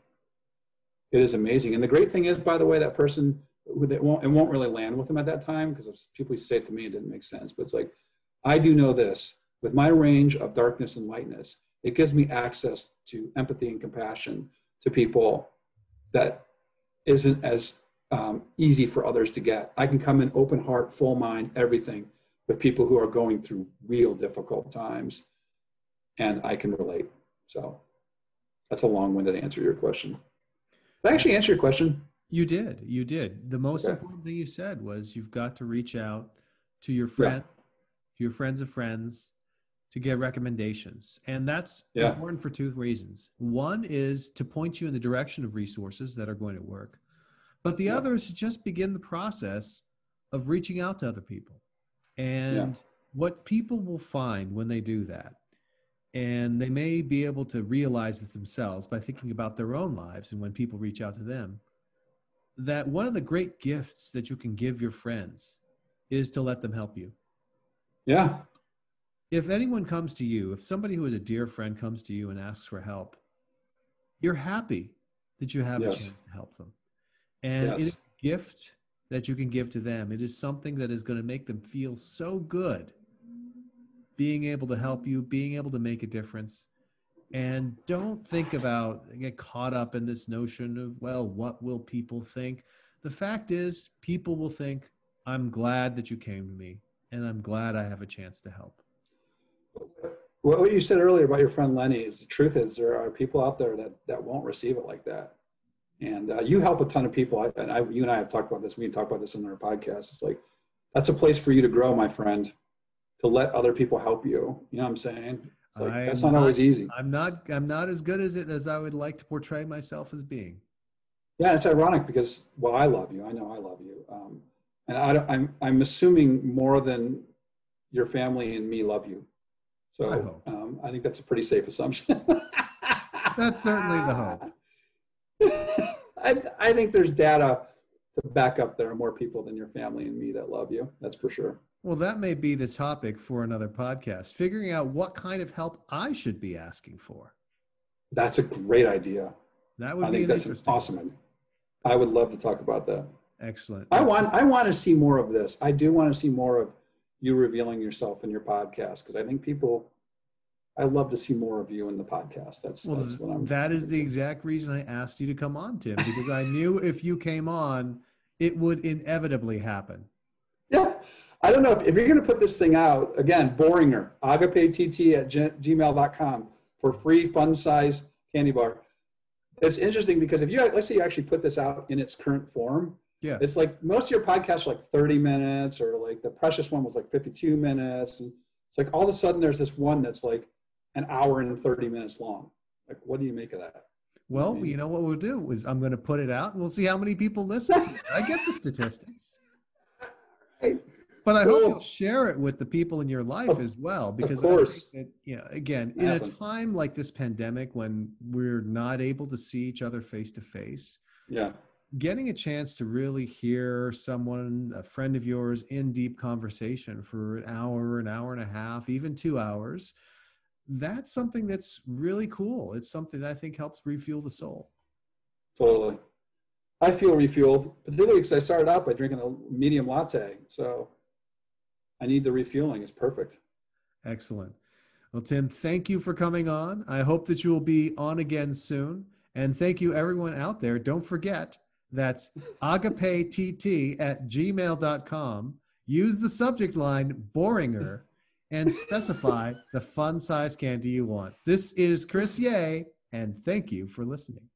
it is amazing and the great thing is by the way that person it won't, it won't really land with them at that time because people say to me it didn't make sense but it's like i do know this with my range of darkness and lightness it gives me access to empathy and compassion to people that isn't as um, easy for others to get i can come in open heart full mind everything with people who are going through real difficult times and I can relate. So that's a long-winded answer to your question. Did I actually answer your question? You did. You did. The most okay. important thing you said was you've got to reach out to your friend, yeah. to your friends of friends, to get recommendations. And that's yeah. important for two reasons. One is to point you in the direction of resources that are going to work. But the yeah. other is to just begin the process of reaching out to other people. And what people will find when they do that and they may be able to realize it themselves by thinking about their own lives and when people reach out to them that one of the great gifts that you can give your friends is to let them help you yeah if anyone comes to you if somebody who is a dear friend comes to you and asks for help you're happy that you have yes. a chance to help them and yes. it's a gift that you can give to them it is something that is going to make them feel so good being able to help you, being able to make a difference. And don't think about, get caught up in this notion of, well, what will people think? The fact is, people will think, I'm glad that you came to me, and I'm glad I have a chance to help. What you said earlier about your friend Lenny is the truth is there are people out there that, that won't receive it like that. And uh, you help a ton of people. and I, you and I have talked about this. We can talk about this in our podcast. It's like, that's a place for you to grow, my friend to let other people help you. You know what I'm saying? Like, that's not, not, always easy. I'm not. I'm not as good as it as I would like to portray myself as being. Yeah, it's ironic because well, I love you. I know I love you, um, and I, am I'm, I'm assuming more than your family and me love you. So I, um, I think that's a pretty safe assumption. [LAUGHS] that's certainly the hope. I, I think there's data to back up there are more people than your family and me that love you. That's for sure. Well, that may be the topic for another podcast, figuring out what kind of help I should be asking for. That's a great idea. That would I be think that's an awesome idea. I would love to talk about that. Excellent. I want I want to see more of this. I do want to see more of you revealing yourself in your podcast because I think people I love to see more of you in the podcast. That's, well, that's what I'm. That is the exact reason I asked you to come on, Tim, because I knew [LAUGHS] if you came on, it would inevitably happen. Yeah. I don't know if, if you're going to put this thing out again, Boringer agape.tt at gmail.com for free fun size candy bar. It's interesting because if you, let's say you actually put this out in its current form, yeah, it's like most of your podcasts are like 30 minutes or like the precious one was like 52 minutes. And it's like all of a sudden there's this one that's like an hour and 30 minutes long. Like, what do you make of that? Well, you know what we'll do is I'm going to put it out and we'll see how many people listen. I get the statistics. [LAUGHS] But I hope you'll share it with the people in your life as well, because of course, that, you know, again, in a time like this pandemic when we're not able to see each other face to face, yeah, getting a chance to really hear someone, a friend of yours, in deep conversation for an hour, an hour and a half, even two hours, that's something that's really cool. It's something that I think helps refuel the soul. Totally. I feel refueled, particularly because I started out by drinking a medium latte. So I need the refueling. It's perfect. Excellent. Well, Tim, thank you for coming on. I hope that you will be on again soon. And thank you, everyone out there. Don't forget that's agapett at gmail.com. Use the subject line Boehringer and specify the fun size candy you want. This is Chris Yeh, and thank you for listening.